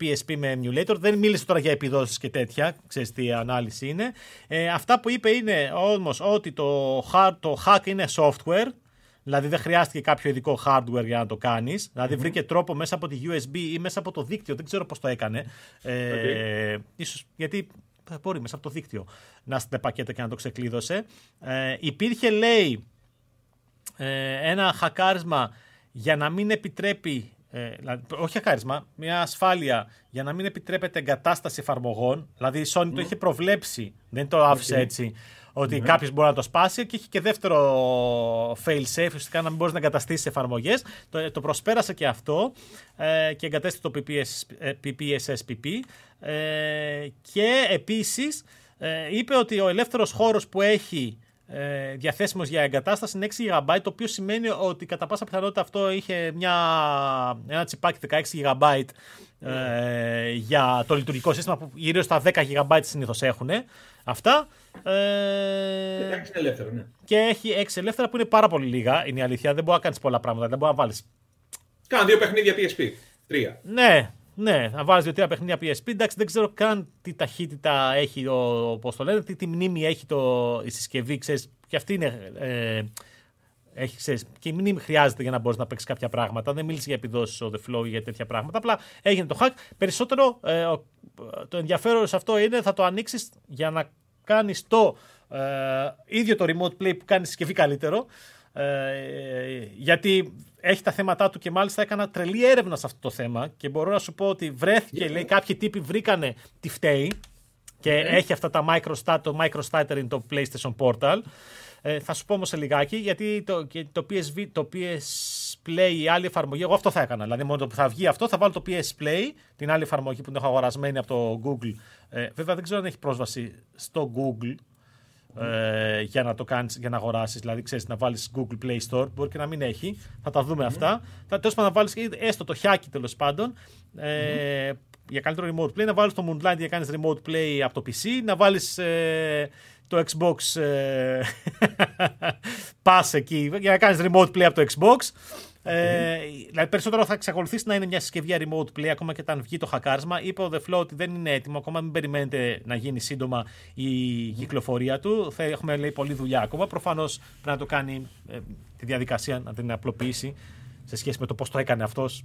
PSP ε, με emulator. Δεν μίλησε τώρα για επιδόσεις και τέτοια, ξέρεις τι ανάλυση είναι. Ε, αυτά που είπε είναι όμως ότι το, το hack είναι software, Δηλαδή δεν χρειάστηκε κάποιο ειδικό hardware για να το κάνεις. Δηλαδή βρήκε τρόπο μέσα από τη USB ή μέσα από το δίκτυο. Δεν ξέρω πώς το έκανε. Ε, ίσως γιατί μπορεί μέσα από το δίκτυο να στείλει πακέτο και να το ξεκλείδωσε. Ε, υπήρχε, λέει, ε, ένα χακάρισμα για να μην επιτρέπει. Ε, όχι χακάρισμα, μια ασφάλεια για να μην επιτρέπεται εγκατάσταση εφαρμογών. Δηλαδή η Sony το είχε προβλέψει, δεν το άφησε έτσι ότι mm-hmm. κάποιος μπορεί να το σπάσει και έχει και δεύτερο fail safe, ουσιαστικά να μην μπορείς να εγκαταστήσεις εφαρμογές. Το, το προσπέρασε και αυτό ε, και εγκατέστησε το PPS, PPSSPP. Ε, και επίσης ε, είπε ότι ο ελεύθερος χώρος που έχει ε, διαθέσιμος για εγκατάσταση είναι 6 GB, το οποίο σημαίνει ότι κατά πάσα πιθανότητα αυτό είχε μια, ένα τσιπάκι 16 GB ε, για το λειτουργικό σύστημα που γύρω στα 10 GB συνήθως έχουν αυτά. Ε, και 6 ελεύθερα, ναι. Και έχει 6 ελεύθερα που είναι πάρα πολύ λίγα, είναι η αλήθεια. Δεν μπορεί να κάνεις πολλά πράγματα, δεν μπορεί να βάλεις. Κάνα δύο παιχνίδια PSP. Τρία. Ναι, ναι, να βάλεις δύο-τρία παιχνίδια PSP. Εντάξει, δεν ξέρω καν τι ταχύτητα έχει, πώς το λένε, τι, τι μνήμη έχει το, η συσκευή. Ξέρεις, και αυτή είναι. Ε, έχει, ξέρεις, και η μνήμη χρειάζεται για να μπορείς να παίξεις κάποια πράγματα. Δεν μίλησε για επιδόσεις ο The Flow για τέτοια πράγματα. Απλά έγινε το hack. Περισσότερο ε, το ενδιαφέρον σε αυτό είναι θα το ανοίξεις για να κάνεις το ε, ίδιο το remote play που κάνεις συσκευή καλύτερο. Ε, γιατί έχει τα θέματα του και μάλιστα έκανα τρελή έρευνα σε αυτό το θέμα και μπορώ να σου πω ότι βρέθηκε, λέει, κάποιοι τύποι βρήκανε τι φταίει και έχει αυτά τα microstat, το microstarter το PlayStation Portal. Ε, θα σου πω όμως σε λιγάκι, γιατί το, το, PSV, το PS Play, η άλλη εφαρμογή, εγώ αυτό θα έκανα. Δηλαδή, μόνο που θα βγει αυτό, θα βάλω το PS Play, την άλλη εφαρμογή που την έχω αγορασμένη από το Google. Ε, βέβαια, δεν ξέρω αν έχει πρόσβαση στο Google ε, για να το κάνεις, για να αγοράσεις. Δηλαδή, ξέρεις, να βάλεις Google Play Store, μπορεί και να μην έχει. Θα τα δούμε αυτά. Θα τέλος πάντων να βάλεις έστω το χιάκι τέλος πάντων. Ε, για καλύτερο remote play, να βάλεις το Moonlight για να κάνεις remote play από το PC, να βάλεις ε, το Xbox ε, (laughs) Pass εκεί για να κάνεις remote play από το Xbox. Ε, δηλαδή περισσότερο θα εξακολουθήσει να είναι μια συσκευή remote play ακόμα και όταν βγει το χακάρισμα. Είπε ο The ότι δεν είναι έτοιμο, ακόμα μην περιμένετε να γίνει σύντομα η κυκλοφορία του. Θα έχουμε λέει πολλή δουλειά ακόμα. Προφανώς πρέπει να το κάνει ε, τη διαδικασία, να την απλοποιήσει σε σχέση με το πώς το έκανε αυτός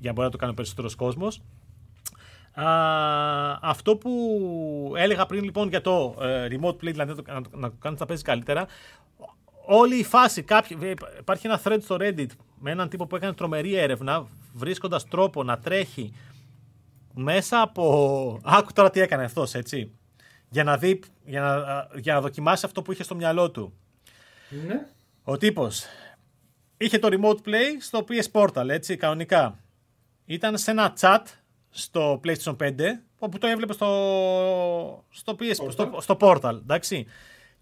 για να μπορεί να το κάνει ο περισσότερος κόσμος. Αυτό που έλεγα πριν λοιπόν για το ε, remote play, δηλαδή να, να, να το κάνεις να παίζεις καλύτερα, όλη η φάση, κάποιοι, υπάρχει ένα thread στο Reddit με έναν τύπο που έκανε τρομερή έρευνα, βρίσκοντας τρόπο να τρέχει μέσα από... Άκου τώρα τι έκανε αυτός, έτσι. Για να δει, για να, για να δοκιμάσει αυτό που είχε στο μυαλό του. Ναι. Ο τύπος είχε το remote play στο PS Portal, έτσι, κανονικά. Ήταν σε ένα chat στο PlayStation 5, όπου το έβλεπε στο, στο, PS, στο, στο Portal, εντάξει.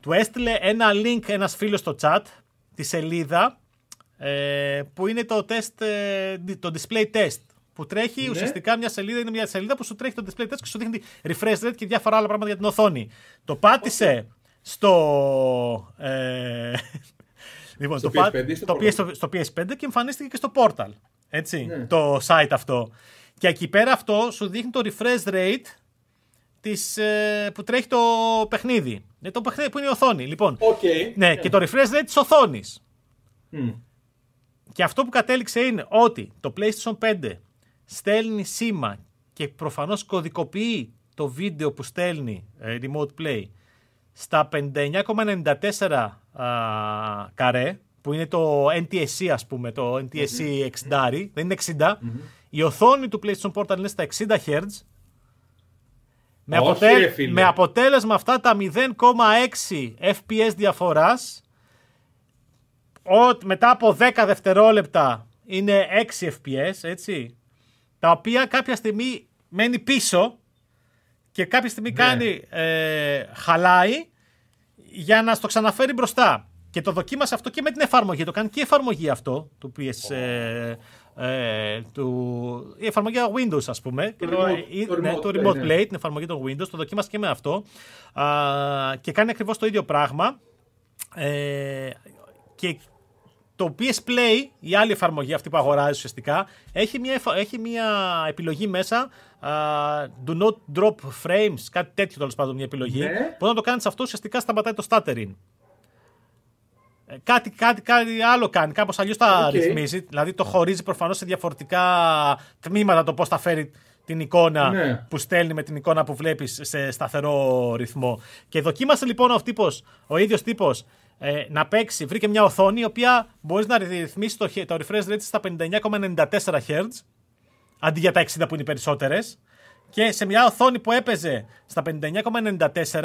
Του έστειλε ένα link ένας φίλος στο chat, τη σελίδα, ε, που είναι το, test, ε, το display test. Που τρέχει ναι. ουσιαστικά μια σελίδα, είναι μια σελίδα που σου τρέχει το display test και σου δείχνει refresh rate και διάφορα άλλα πράγματα για την οθόνη. Το πάτησε στο. Ε, (laughs) λοιπόν, στο, το PS5, στο, στο, στο, PS5 και εμφανίστηκε και στο Portal. Έτσι, ναι. το site αυτό. Και εκεί πέρα αυτό σου δείχνει το refresh rate της, ε, που τρέχει το παιχνίδι. Ε, το παιχνίδι που είναι η οθόνη. Λοιπόν, okay. ναι, yeah. και το refresh rate της οθόνης. Mm. Και αυτό που κατέληξε είναι ότι το PlayStation 5 στέλνει σήμα και προφανώς κωδικοποιεί το βίντεο που στέλνει ε, Remote Play στα 59,94 καρέ, που είναι το NTSC ας πούμε, το NTSC 60, δεν είναι 60. Η οθόνη του PlayStation Portal είναι στα 60 Hz. Με, με αποτέλεσμα αυτά τα 0,6 FPS διαφοράς μετά από 10 δευτερόλεπτα είναι 6 FPS, έτσι, τα οποία κάποια στιγμή μένει πίσω και κάποια στιγμή ναι. κάνει, ε, χαλάει για να στο ξαναφέρει μπροστά. Και το δοκίμασε αυτό και με την εφαρμογή. Το κάνει και η εφαρμογή αυτό του PS. Ε, ε, του, η εφαρμογή Windows, ας πούμε. Το, remote, ναι, το remote, play, ναι. την εφαρμογή των Windows. Το δοκίμασε και με αυτό. Α, και κάνει ακριβώς το ίδιο πράγμα. Ε, και το PS Play, η άλλη εφαρμογή αυτή που αγοράζει ουσιαστικά, έχει μια, έχει μια επιλογή μέσα. Uh, do not drop frames, κάτι τέτοιο τέλος πάντων μια επιλογή. Ναι. Που να το κάνεις αυτό ουσιαστικά σταματάει το stuttering. Ε, κάτι, κάτι, κάτι άλλο κάνει, κάπως αλλιώς τα okay. ρυθμίζει. Δηλαδή το χωρίζει προφανώς σε διαφορετικά τμήματα το πώς θα φέρει την εικόνα ναι. που στέλνει με την εικόνα που βλέπεις σε σταθερό ρυθμό. Και δοκίμασε λοιπόν ο, τύπος, ο ίδιος τύπος ε, να παίξει, βρήκε μια οθόνη η οποία μπορείς να ρυθμίσεις το, το refresh rate στα 59,94 Hz αντί για τα 60 που είναι οι περισσότερες. Και σε μια οθόνη που έπαιζε στα 59,94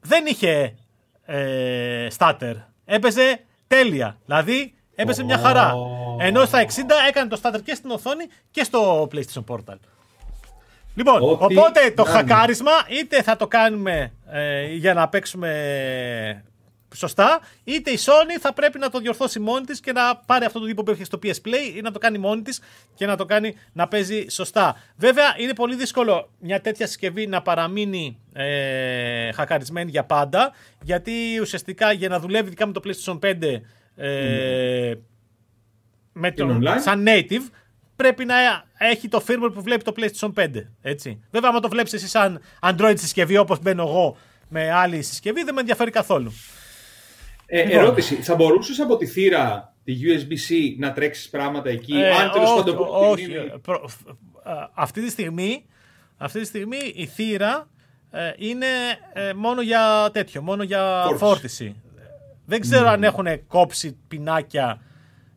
δεν είχε ε, starter. Έπαιζε τέλεια. Δηλαδή έπαιζε μια χαρά. Ενώ στα 60 έκανε το starter και στην οθόνη και στο PlayStation Portal. Λοιπόν, οπότε το χακάρισμα είτε θα το κάνουμε ε, για να παίξουμε σωστά, είτε η Sony θα πρέπει να το διορθώσει μόνη της και να πάρει αυτό το τύπο που έχει στο PS Play ή να το κάνει μόνη της και να το κάνει να παίζει σωστά. Βέβαια, είναι πολύ δύσκολο μια τέτοια συσκευή να παραμείνει ε, χακαρισμένη για πάντα, γιατί ουσιαστικά για να δουλεύει δικά με το PlayStation 5 ε, με το, σαν native, πρέπει να έχει το firmware που βλέπει το PlayStation 5. Έτσι. Βέβαια, άμα το βλέπεις εσύ σαν Android συσκευή όπως μπαίνω εγώ με άλλη συσκευή, δεν με ενδιαφέρει καθόλου. Ε, λοιπόν. Ερώτηση. Θα μπορούσες από τη θύρα τη USB-C να τρέξεις πράγματα εκεί, ε, αν τέλος πάντων. Όχι. Προ, αυτή, τη στιγμή, αυτή τη στιγμή η θύρα ε, είναι ε, μόνο για τέτοιο, μόνο για φόρτιση. Δεν ξέρω αν έχουν κόψει πινάκια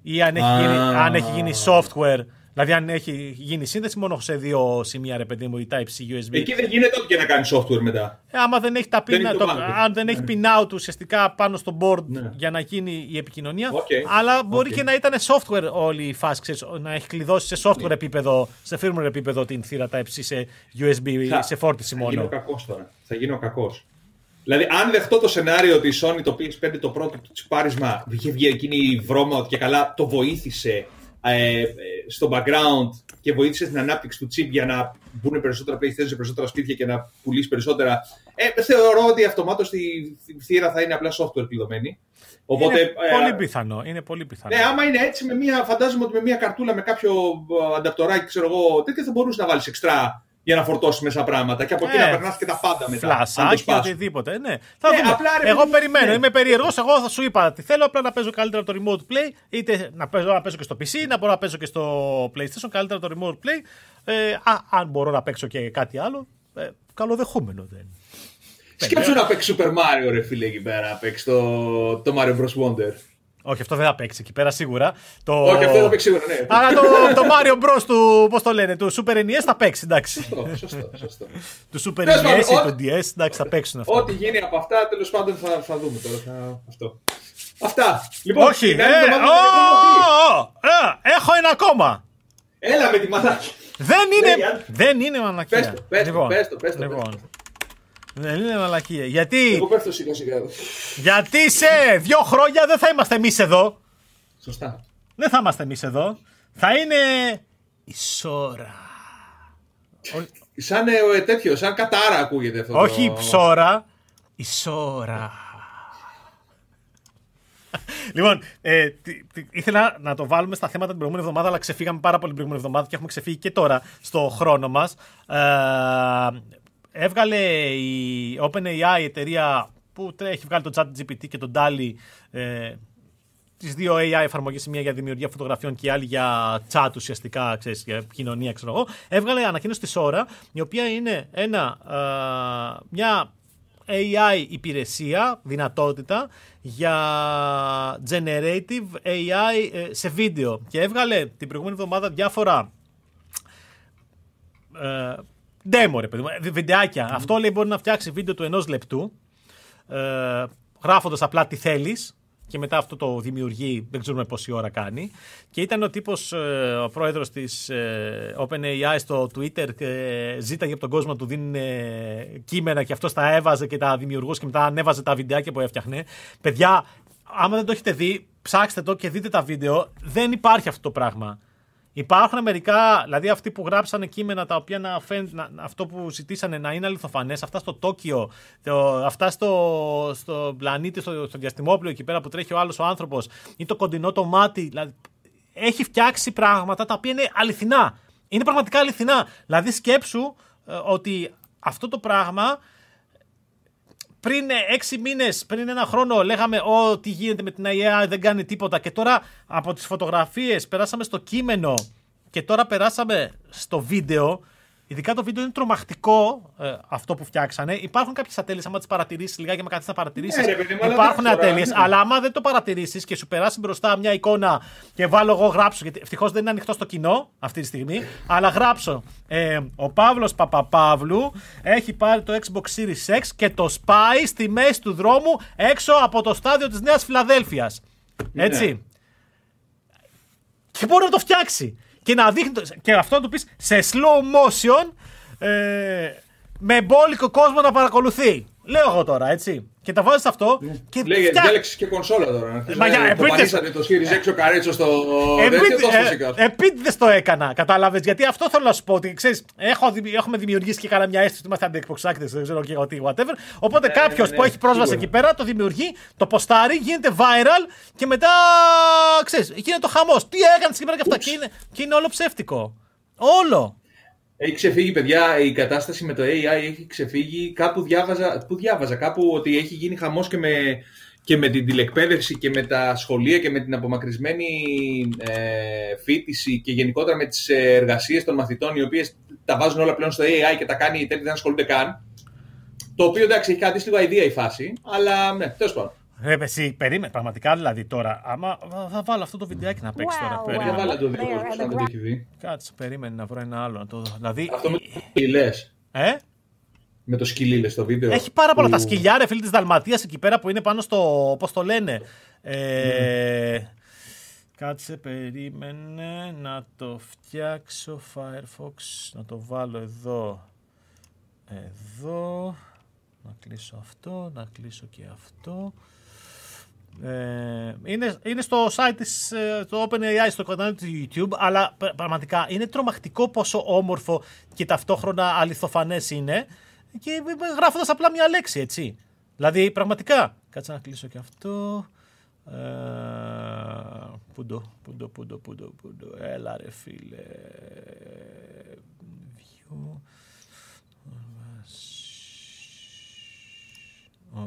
ή αν έχει, γίνει, αν έχει γίνει software Δηλαδή, αν έχει γίνει σύνδεση μόνο σε δύο σημεία, ρε παιδί μου, η Type-C USB. Εκεί δεν γίνεται ό,τι και να κάνει software μετά. Ε, άμα δεν έχει τα πίνα, το, αν δεν έχει pin out ουσιαστικά πάνω στο board ναι. για να γίνει η επικοινωνία. Okay. Αλλά μπορεί okay. και να ήταν software όλη η φάση, ξέρεις, να έχει κλειδώσει σε software ναι. επίπεδο, σε firmware επίπεδο την θύρα Type-C σε USB, θα, σε φόρτιση θα μόνο. Θα γίνω κακός τώρα. Θα γίνω κακός. Δηλαδή, αν δεχτώ το σενάριο ότι η Sony το PS5 το πρώτο του τσιπάρισμα είχε βγει εκείνη η βρώμα ότι και καλά το βοήθησε ε, στο background και βοήθησε στην ανάπτυξη του chip για να μπουν περισσότερα PlayStation σε περισσότερα σπίτια και να πουλήσει περισσότερα. Ε, θεωρώ ότι αυτομάτως η θύρα θα είναι απλά software κλειδωμένη. Οπότε, είναι ε, πολύ πιθανό. Είναι πολύ πιθανό. Ναι, άμα είναι έτσι, με μια, φαντάζομαι ότι με μια καρτούλα με κάποιο ε, ανταπτοράκι, ξέρω εγώ, τέτοια θα μπορούσε να βάλεις εξτρά για να φορτώσει μέσα πράγματα και από εκεί να ε, περνάς και τα πάντα μετά. Φλασάκι, οτιδήποτε. Ναι. Θα ναι, Απλά, ρε, εγώ περιμένω, ναι. είμαι περίεργος. Εγώ θα σου είπα τι θέλω απλά να παίζω καλύτερα το remote play, είτε να παίζω, να παίζω και στο PC, να μπορώ να παίζω και στο PlayStation καλύτερα το remote play. Ε, α, αν μπορώ να παίξω και κάτι άλλο, ε, καλοδεχούμενο δεν. Σκέψου να παίξεις Super Mario, ρε φίλε, εκεί πέρα. Να παίξεις το, το Mario Bros. Wonder. Όχι, αυτό δεν θα παίξει εκεί πέρα σίγουρα. Το... Όχι, αυτό δεν θα παίξει σίγουρα, ναι. Αλλά το, το Mario Bros. του, πώς το λένε, του Super NES θα παίξει, εντάξει. Σωστό, σωστό. σωστό. του Super NES ή του DS, εντάξει, θα παίξουν αυτά. Ό,τι γίνει από αυτά, τέλος πάντων θα, θα δούμε τώρα. Θα... Αυτό. Αυτά. Λοιπόν, Όχι, ε, oh, ε, έχω ένα ακόμα. Έλα με τη μαλακία. Δεν είναι, δεν είναι μαλακία. Πες το, πες το, λοιπόν, πες το, πες το, λοιπόν. Δεν είναι μαλακία. Γιατί. Εγώ πέφτω σιγά σιγά. Γιατί σε δύο χρόνια δεν θα είμαστε εμείς εδώ. Σωστά. Δεν θα είμαστε εμείς εδώ. Θα είναι. η Σόρα. Σαν ε, τέτοιο, σαν κατάρα ακούγεται αυτό. Όχι η ψώρα. Η Σόρα. λοιπόν, ε, ήθελα να το βάλουμε στα θέματα την προηγούμενη εβδομάδα, αλλά ξεφύγαμε πάρα πολύ την προηγούμενη εβδομάδα και έχουμε ξεφύγει και τώρα στο χρόνο μας. Ε, έβγαλε η OpenAI, η εταιρεία που έχει βγάλει το ChatGPT και τον DALI, ε, τις δύο AI εφαρμογές, μία για δημιουργία φωτογραφιών και η άλλη για chat ουσιαστικά, ξέρεις, για κοινωνία, ξέρω εγώ, έβγαλε ανακοίνωση της ώρα, η οποία είναι ένα, μια AI υπηρεσία, δυνατότητα για generative AI ε, σε βίντεο. Και έβγαλε την προηγούμενη εβδομάδα διάφορα ε, Demo, ρε παιδί μου. Βιντεάκια. Mm. Αυτό λέει μπορεί να φτιάξει βίντεο του ενός λεπτού, ε, γράφοντας απλά τι θέλεις. Και μετά αυτό το δημιουργεί, δεν ξέρουμε πόση ώρα κάνει. Και ήταν ο τύπος, ε, ο πρόεδρος της ε, OpenAI στο Twitter, ε, ζήταγε από τον κόσμο του δίνει κείμενα και αυτό τα έβαζε και τα δημιουργούσε και μετά ανέβαζε τα βιντεάκια που έφτιαχνε. Παιδιά, άμα δεν το έχετε δει, ψάξτε το και δείτε τα βίντεο. Δεν υπάρχει αυτό το πράγμα. Υπάρχουν μερικά, δηλαδή αυτοί που γράψανε κείμενα τα οποία να να, αυτό που ζητήσανε να είναι αληθοφανές, αυτά στο Τόκιο, το, αυτά στο, στο πλανήτη, στο, στο διαστημόπλαιο εκεί πέρα που τρέχει ο άλλος ο άνθρωπος, ή το κοντινό το μάτι. Δηλαδή, έχει φτιάξει πράγματα τα οποία είναι αληθινά. Είναι πραγματικά αληθινά. Δηλαδή, σκέψου ε, ότι αυτό το πράγμα πριν έξι μήνες, πριν ένα χρόνο, λέγαμε ότι γίνεται με την AI, δεν κάνει τίποτα. Και τώρα από τις φωτογραφίες περάσαμε στο κείμενο και τώρα περάσαμε στο βίντεο. Ειδικά το βίντεο είναι τρομακτικό ε, αυτό που φτιάξανε. Υπάρχουν κάποιες ατέλειες, άμα τις παρατηρήσεις λιγάκι, με κάτι να παρατηρήσεις. Ναι, υπάρχουν ατέλειες, αλλά άμα δεν το παρατηρήσεις και σου περάσει μπροστά μια εικόνα και βάλω εγώ γράψω, γιατί ευτυχώς δεν είναι ανοιχτό στο κοινό αυτή τη στιγμή, αλλά γράψω. Ε, ο Παύλος Παπαπαύλου έχει πάρει το Xbox Series X και το σπάει στη μέση του δρόμου έξω από το στάδιο της Νέας Φιλαδέλφιας. Ναι. Έτσι. Και μπορεί να το φτιάξει και να δείχνει. Και αυτό να του πεις σε slow motion ε, με μπόλικο κόσμο να παρακολουθεί. Λέω εγώ τώρα, έτσι. Και τα βάζεις αυτό. Ναι. Και Λέγε, φτιά... διάλεξη και κονσόλα τώρα. Μα για επίτηδε. το Series έξω καρέτσος στο. Επίτηδε το έκανα, κατάλαβες. Γιατί αυτό θέλω να σου πω. Ότι ξέρεις, έχουμε δημιουργήσει και κάνα μια αίσθηση ότι είμαστε αντιεκποξάκτε, δεν ξέρω και εγώ τι, whatever. Οπότε ναι, κάποιος ναι, που έχει πρόσβαση εκεί πέρα το δημιουργεί, το ποστάρει, γίνεται viral και μετά ξέρεις, γίνεται το χαμός. Τι έκανε σήμερα και αυτά. Και είναι όλο ψεύτικο. Όλο. Έχει ξεφύγει, παιδιά, η κατάσταση με το AI έχει ξεφύγει. Κάπου διάβαζα, που διάβαζα κάπου ότι έχει γίνει χαμός και με, και με την τηλεκπαίδευση και με τα σχολεία και με την απομακρυσμένη ε, φίτηση και γενικότερα με τις εργασίες των μαθητών οι οποίες τα βάζουν όλα πλέον στο AI και τα κάνει οι τέτοιοι δεν ασχολούνται καν. Το οποίο εντάξει έχει κάτι λίγο ιδέα η φάση, αλλά ναι, τέλος πάντων. Ρε, εσύ, περίμενε, πραγματικά δηλαδή τώρα. Άμα θα βάλω αυτό το βιντεάκι να παίξει τώρα. Περίμενε. Βάλω το δικό αν δεν το έχει δει. Κάτσε, περίμενε να βρω ένα άλλο. Το... Δηλαδή... Αυτό με το σκυλί Ε; Με το σκυλί στο βίντεο. Έχει πάρα πολλά. Τα σκυλιά, ρε φίλοι της Δαλματίας εκεί πέρα που είναι πάνω στο. Πώς το λένε. Ε... Mm. Κάτσε, περίμενε να το φτιάξω Firefox. Να το βάλω εδώ. Εδώ. Να κλείσω αυτό, να κλείσω και αυτό. Ε, είναι, είναι στο site της, ε, το OpenAI, στο κανάλι του YouTube, αλλά πραγματικά είναι τρομακτικό πόσο όμορφο και ταυτόχρονα αληθοφανές είναι και γράφοντας απλά μια λέξη, έτσι. Δηλαδή, πραγματικά. Κάτσε να κλείσω και αυτό. Ε, πούντο, πούντο, πούντο, πούντο, πούντο. Έλα ρε φίλε.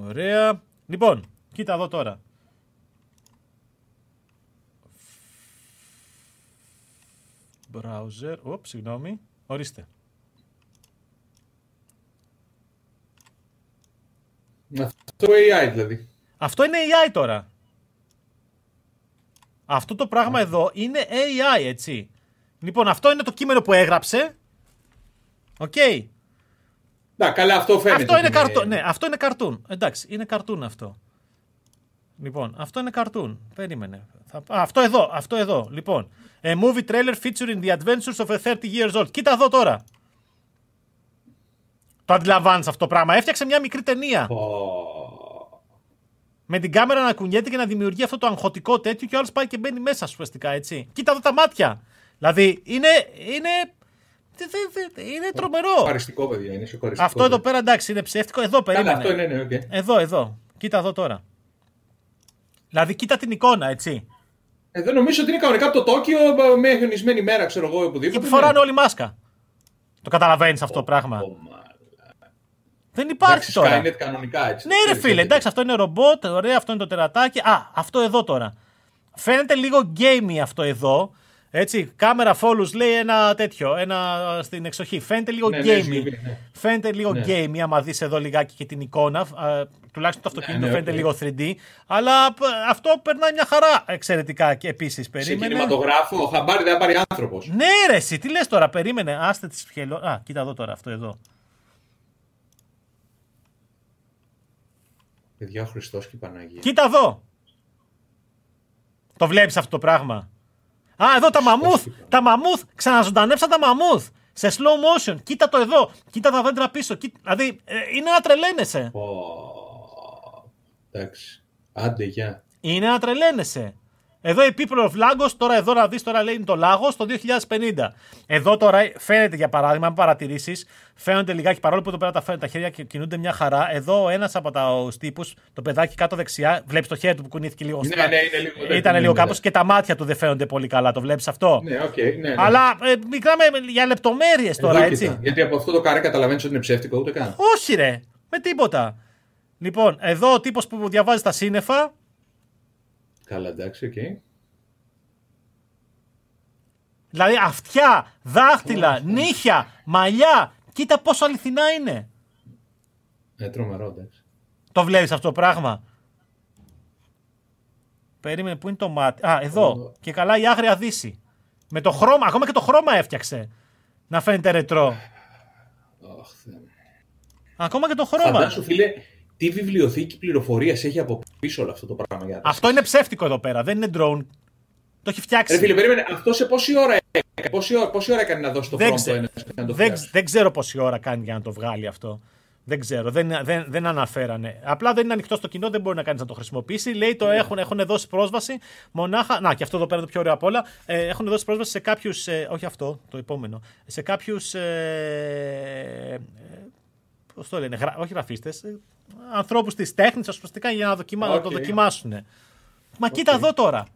Ωραία. Λοιπόν, κοίτα εδώ τώρα. Browser. Ωπ, συγγνώμη. Ορίστε. Αυτό AI δηλαδή. Αυτό είναι AI τώρα. Αυτό το πράγμα εδώ είναι AI, έτσι. Λοιπόν, αυτό είναι το κείμενο που έγραψε. OK. Okay. Να, καλά, αυτό φαίνεται. Αυτό είναι, καρτούν. Ναι, αυτό είναι καρτούν. Εντάξει, είναι καρτούν αυτό. Λοιπόν, αυτό είναι καρτούν. Περίμενε. Θα... Α, αυτό εδώ, αυτό εδώ. Λοιπόν, a movie trailer featuring the adventures of a 30 years old. Κοίτα εδώ τώρα. Το αντιλαμβάνεις αυτό το πράγμα. Έφτιαξε μια μικρή ταινία. Oh. Με την κάμερα να κουνιέται και να δημιουργεί αυτό το αγχωτικό τέτοιο και ο άλλος πάει και μπαίνει μέσα ουσιαστικά έτσι. Κοίτα εδώ τα μάτια. Δηλαδή είναι. είναι είναι τρομερό. Παριστικό, παιδιά. Είναι αυτό εδώ πέρα εντάξει είναι ψεύτικο. Εδώ περίμενε. αυτό είναι, ναι, okay. Εδώ, εδώ. Κοίτα εδώ τώρα. Δηλαδή κοίτα την εικόνα, έτσι. Εδώ νομίζω ότι είναι κανονικά από το Τόκιο με χιονισμένη μέρα, ξέρω εγώ, οπουδήποτε. Και που φοράνε όλοι μάσκα. Το καταλαβαίνεις αυτό το πράγμα. Δεν υπάρχει εντάξει, τώρα. Skynet κανονικά έτσι. Ναι, ρε φίλε, εντάξει, αυτό είναι ρομπότ, ωραία, αυτό είναι το τερατάκι. Α, αυτό εδώ τώρα. Φαίνεται λίγο gamey αυτό εδώ. Έτσι, κάμερα follows λέει ένα τέτοιο, ένα στην εξοχή. Φαίνεται λίγο ναι, gamey. Ναι, ναι. Φαίνεται λίγο ναι. gamey, άμα δεις εδώ λιγάκι και την εικόνα. Α, τουλάχιστον το αυτοκίνητο ναι, ναι, φαίνεται okay. λίγο 3D. Αλλά αυτό περνάει μια χαρά εξαιρετικά και επίσης. Περίμενε. Σε κινηματογράφο, ο Χαμπάρι δεν πάρει άνθρωπος. Ναι, ρε, εσύ, τι λες τώρα, περίμενε. Άστε τις πιελό. Α, κοίτα εδώ τώρα, αυτό εδώ. Παιδιά, ο Χριστός και η Παναγία. Κοίτα εδώ. Το βλέπεις αυτό το πράγμα; Α, εδώ τα μαμούθ. Τα μαμούθ. Ξαναζωντανέψα τα μαμούθ. Σε slow motion. Κοίτα το εδώ. Κοίτα τα δέντρα πίσω. Κοίτα... Δηλαδή, ε, είναι να τρελαίνεσαι. Oh, εντάξει. Άντε, γεια. Είναι να τρελαίνεσαι. Εδώ η People of Lagos, τώρα εδώ να δεις, τώρα λέει είναι το Λάγος το 2050. Εδώ τώρα φαίνεται για παράδειγμα, αν παρατηρήσεις, φαίνονται λιγάκι παρόλο που εδώ πέρα τα, τα χέρια κινούνται μια χαρά. Εδώ ένας από τους τύπους, το παιδάκι κάτω δεξιά, βλέπεις το χέρι του που κουνήθηκε λίγο. Ναι, ναι, είναι λίγο. Ήταν ναι, λίγο ναι, κάπως και τα μάτια του δεν φαίνονται πολύ καλά. Το βλέπεις αυτό; Ναι, okay, ναι, ναι. Αλλά ε, μιλάμε για λεπτομέρειες τώρα, εδώ, έτσι. Κοίτα, γιατί από αυτό το καρέ καταλαβαίνεις ότι είναι ψεύτικο, ούτε καν. Όχι, ρε. Με τίποτα. Λοιπόν, εδώ ο τύπος που διαβάζει τα σύννεφα. Καλά, εντάξει, OK. Okay. Δηλαδή αυτιά, δάχτυλα, νύχια, μαλλιά. Κοίτα πόσο αληθινά είναι. Ε, τρομερό, εντάξει. Το βλέπεις αυτό το πράγμα; Περίμενε, πού είναι το μάτι; Α, εδώ. Και καλά η άγρια δύση. Με το χρώμα, ακόμα και το χρώμα έφτιαξε. Να φαίνεται ρετρό. Oh, ακόμα και το χρώμα. Φαντάσου, φίλε, τι βιβλιοθήκη πληροφορίας έχει από πίσω όλο αυτό το πράγμα. Για αυτό είναι ψεύτικο εδώ πέρα. Δεν είναι drone. Το έχει φτιάξει. Ρε φίλε, περίμενε, αυτό σε πόση ώρα έκανε, πόση ώρα, πόση ώρα έκανε να δώσει το δεν χρόνο ένα να το δεν, δεν ξέρω πόση ώρα κάνει για να το βγάλει αυτό. Δεν ξέρω, δεν, δεν, δεν αναφέρανε. Απλά δεν είναι ανοιχτό στο κοινό, δεν μπορεί να κάνεις να το χρησιμοποιήσει. Λέει το yeah. Ναι. έχουν, έχουν δώσει πρόσβαση μονάχα. Να, και αυτό εδώ πέρα το πιο ωραίο απ' όλα. Ε, έχουν δώσει πρόσβαση σε κάποιους. Ε, όχι αυτό, το επόμενο. Σε κάποιους. Ε, ε, Πώς το λένε, γρα, όχι γραφίστες. Ε, Ανθρώπους της τέχνης, ουσιαστικά για να, δοκιμα, okay. να το δοκιμάσουν. Μα okay. κοίτα εδώ τώρα.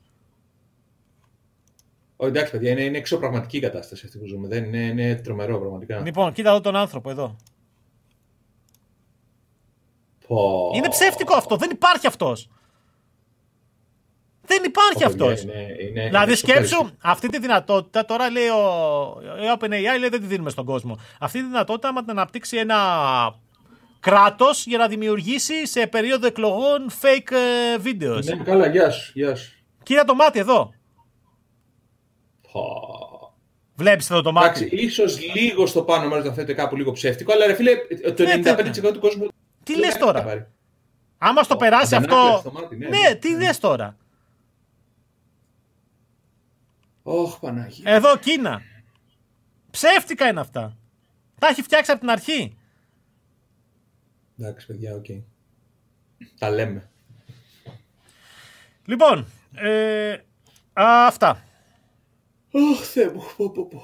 Ο, εντάξει, παιδιά, είναι, είναι εξωπραγματική η κατάσταση αυτή που ζούμε. Δεν είναι, είναι τρομερό πραγματικά. Λοιπόν, κοίτα εδώ τον άνθρωπο εδώ. Πω... Είναι ψεύτικο αυτό. Δεν υπάρχει αυτός. Δεν υπάρχει αυτός. Δηλαδή, σκέψου αυτή τη δυνατότητα. Τώρα λέει ο, ο OpenAI λέει δεν τη δίνουμε στον κόσμο. Αυτή τη δυνατότητα, άμα την αναπτύξει ένα κράτος για να δημιουργήσει σε περίοδο εκλογών fake ε, videos. Ναι, καλά, γεια σου. Γεια σου. Κοίτα το μάτι εδώ. Βλέπεις εδώ το μάτι. Εντάξει, ίσως λίγο στο πάνω μέρο θα φαίνεται κάπου λίγο ψεύτικο, αλλά ρε φίλε, το 95% του κόσμου. Τι λες τώρα; Άμα στο περάσει αυτό. ναι, ναι, τι λες τώρα; Ωχ, Παναγία. Εδώ Κίνα. Ψεύτικα είναι αυτά. Τα έχει φτιάξει από την αρχή. Εντάξει, παιδιά, OK. Okay. Τα λέμε. Λοιπόν, ε, αυτά. Ωχ, Θεέ μου, πω, πω, πω.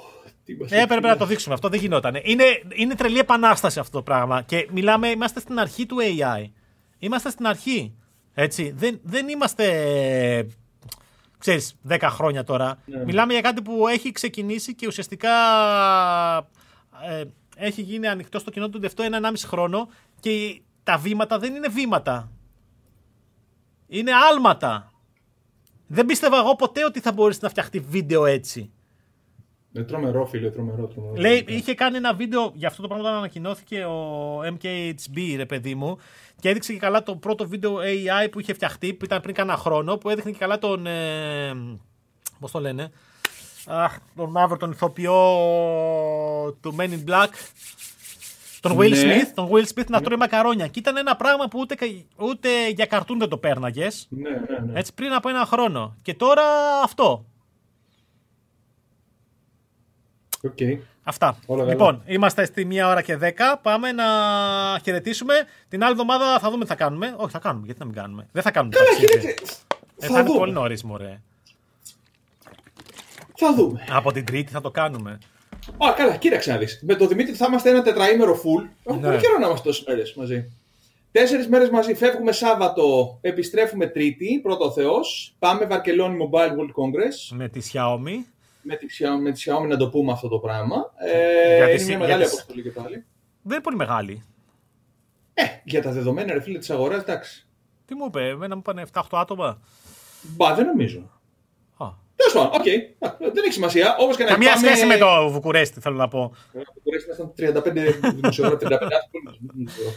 Ε, έπρεπε να το δείξουμε αυτό, δεν γινόταν. Είναι, είναι τρελή επανάσταση αυτό το πράγμα. Και μιλάμε, είμαστε στην αρχή του AI. Είμαστε στην αρχή. Έτσι. Δεν, δεν είμαστε, ξέρεις, 10 χρόνια τώρα. Ναι. Μιλάμε για κάτι που έχει ξεκινήσει και ουσιαστικά ε, έχει γίνει ανοιχτό στο κοινό του τελευταίο ένα 1,5 χρόνο και τα βήματα δεν είναι βήματα. Είναι άλματα. Δεν πίστευα εγώ ποτέ ότι θα μπορέσει να φτιαχτεί βίντεο έτσι. Είναι τρομερό, φίλε, τρομερό, τρομερό. Λέει, είχε κάνει ένα βίντεο για αυτό το πράγμα όταν ανακοινώθηκε ο MKHB, ρε παιδί μου, και έδειξε και καλά το πρώτο βίντεο AI που είχε φτιαχτεί, που ήταν πριν κάνα χρόνο, που έδειχνε και καλά τον. Ε, Πώς το λένε. Αχ, τον μαύρο, τον ηθοποιό του Men in Black. Τον Will ναι. Smith, τον Will Smith να ναι. τρώει μακαρόνια. Και ήταν ένα πράγμα που ούτε, ούτε για καρτούν δεν το πέρναγες. Ναι, ναι, ναι. Έτσι πριν από ένα χρόνο. Και τώρα αυτό. Okay. Αυτά. Όλα λοιπόν, είμαστε στη μία ώρα και δέκα. Πάμε να χαιρετήσουμε. Την άλλη εβδομάδα θα δούμε τι θα κάνουμε. Όχι, θα κάνουμε. Γιατί να μην κάνουμε; Δεν θα κάνουμε. Καλά, χαιρετή. Ε, θα, θα είναι πολύ νωρίς, μωρέ. Θα δούμε. Από την Τρίτη θα το κάνουμε. Α, καλά, κοίταξε να δεις. Με το Δημήτρη θα είμαστε ένα τετραήμερο full. Έχουμε ναι. πολύ καιρό να είμαστε τόσες μέρες μαζί. Τέσσερις μέρες μαζί. Φεύγουμε Σάββατο, επιστρέφουμε Τρίτη, πρώτο Θεός. Πάμε Βαρκελόνη Mobile World Congress. Με τη Xiaomi με τη, με τη Xiaomi να το πούμε αυτό το πράγμα. Ε, γιατί, είναι μια μεγάλη γιατί... αποστολή και πάλι. Δεν είναι πολύ μεγάλη. Ε, για τα δεδομένα ρε φίλε της αγοράς, εντάξει. Τι μου είπε, εμένα μου είπαν 7-8 άτομα. Μπα, δεν νομίζω. Τέλος πάντων, οκ. Δεν έχει σημασία. Όπως και να Καμία πάμε... σχέση με το Βουκουρέστι, θέλω να πω. Το Βουκουρέστι ήταν 35 δημοσιογράφοι, 35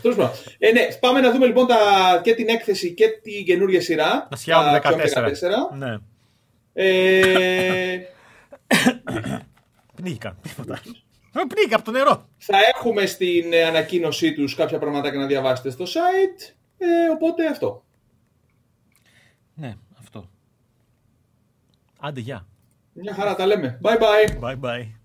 Τέλος πάντων. Ε, ναι, πάμε να δούμε λοιπόν τα... και την έκθεση και την καινούργια σειρά. Τα 14. Ναι. Ε, Πνίγηκαν. Τίποτα. Πνίγηκα από το νερό. Θα έχουμε στην ανακοίνωσή τους κάποια πραγματάκια να διαβάσετε στο site. Ε, οπότε αυτό. Ναι, αυτό. Άντε, γεια. Μια χαρά τα λέμε. Bye bye. Bye bye.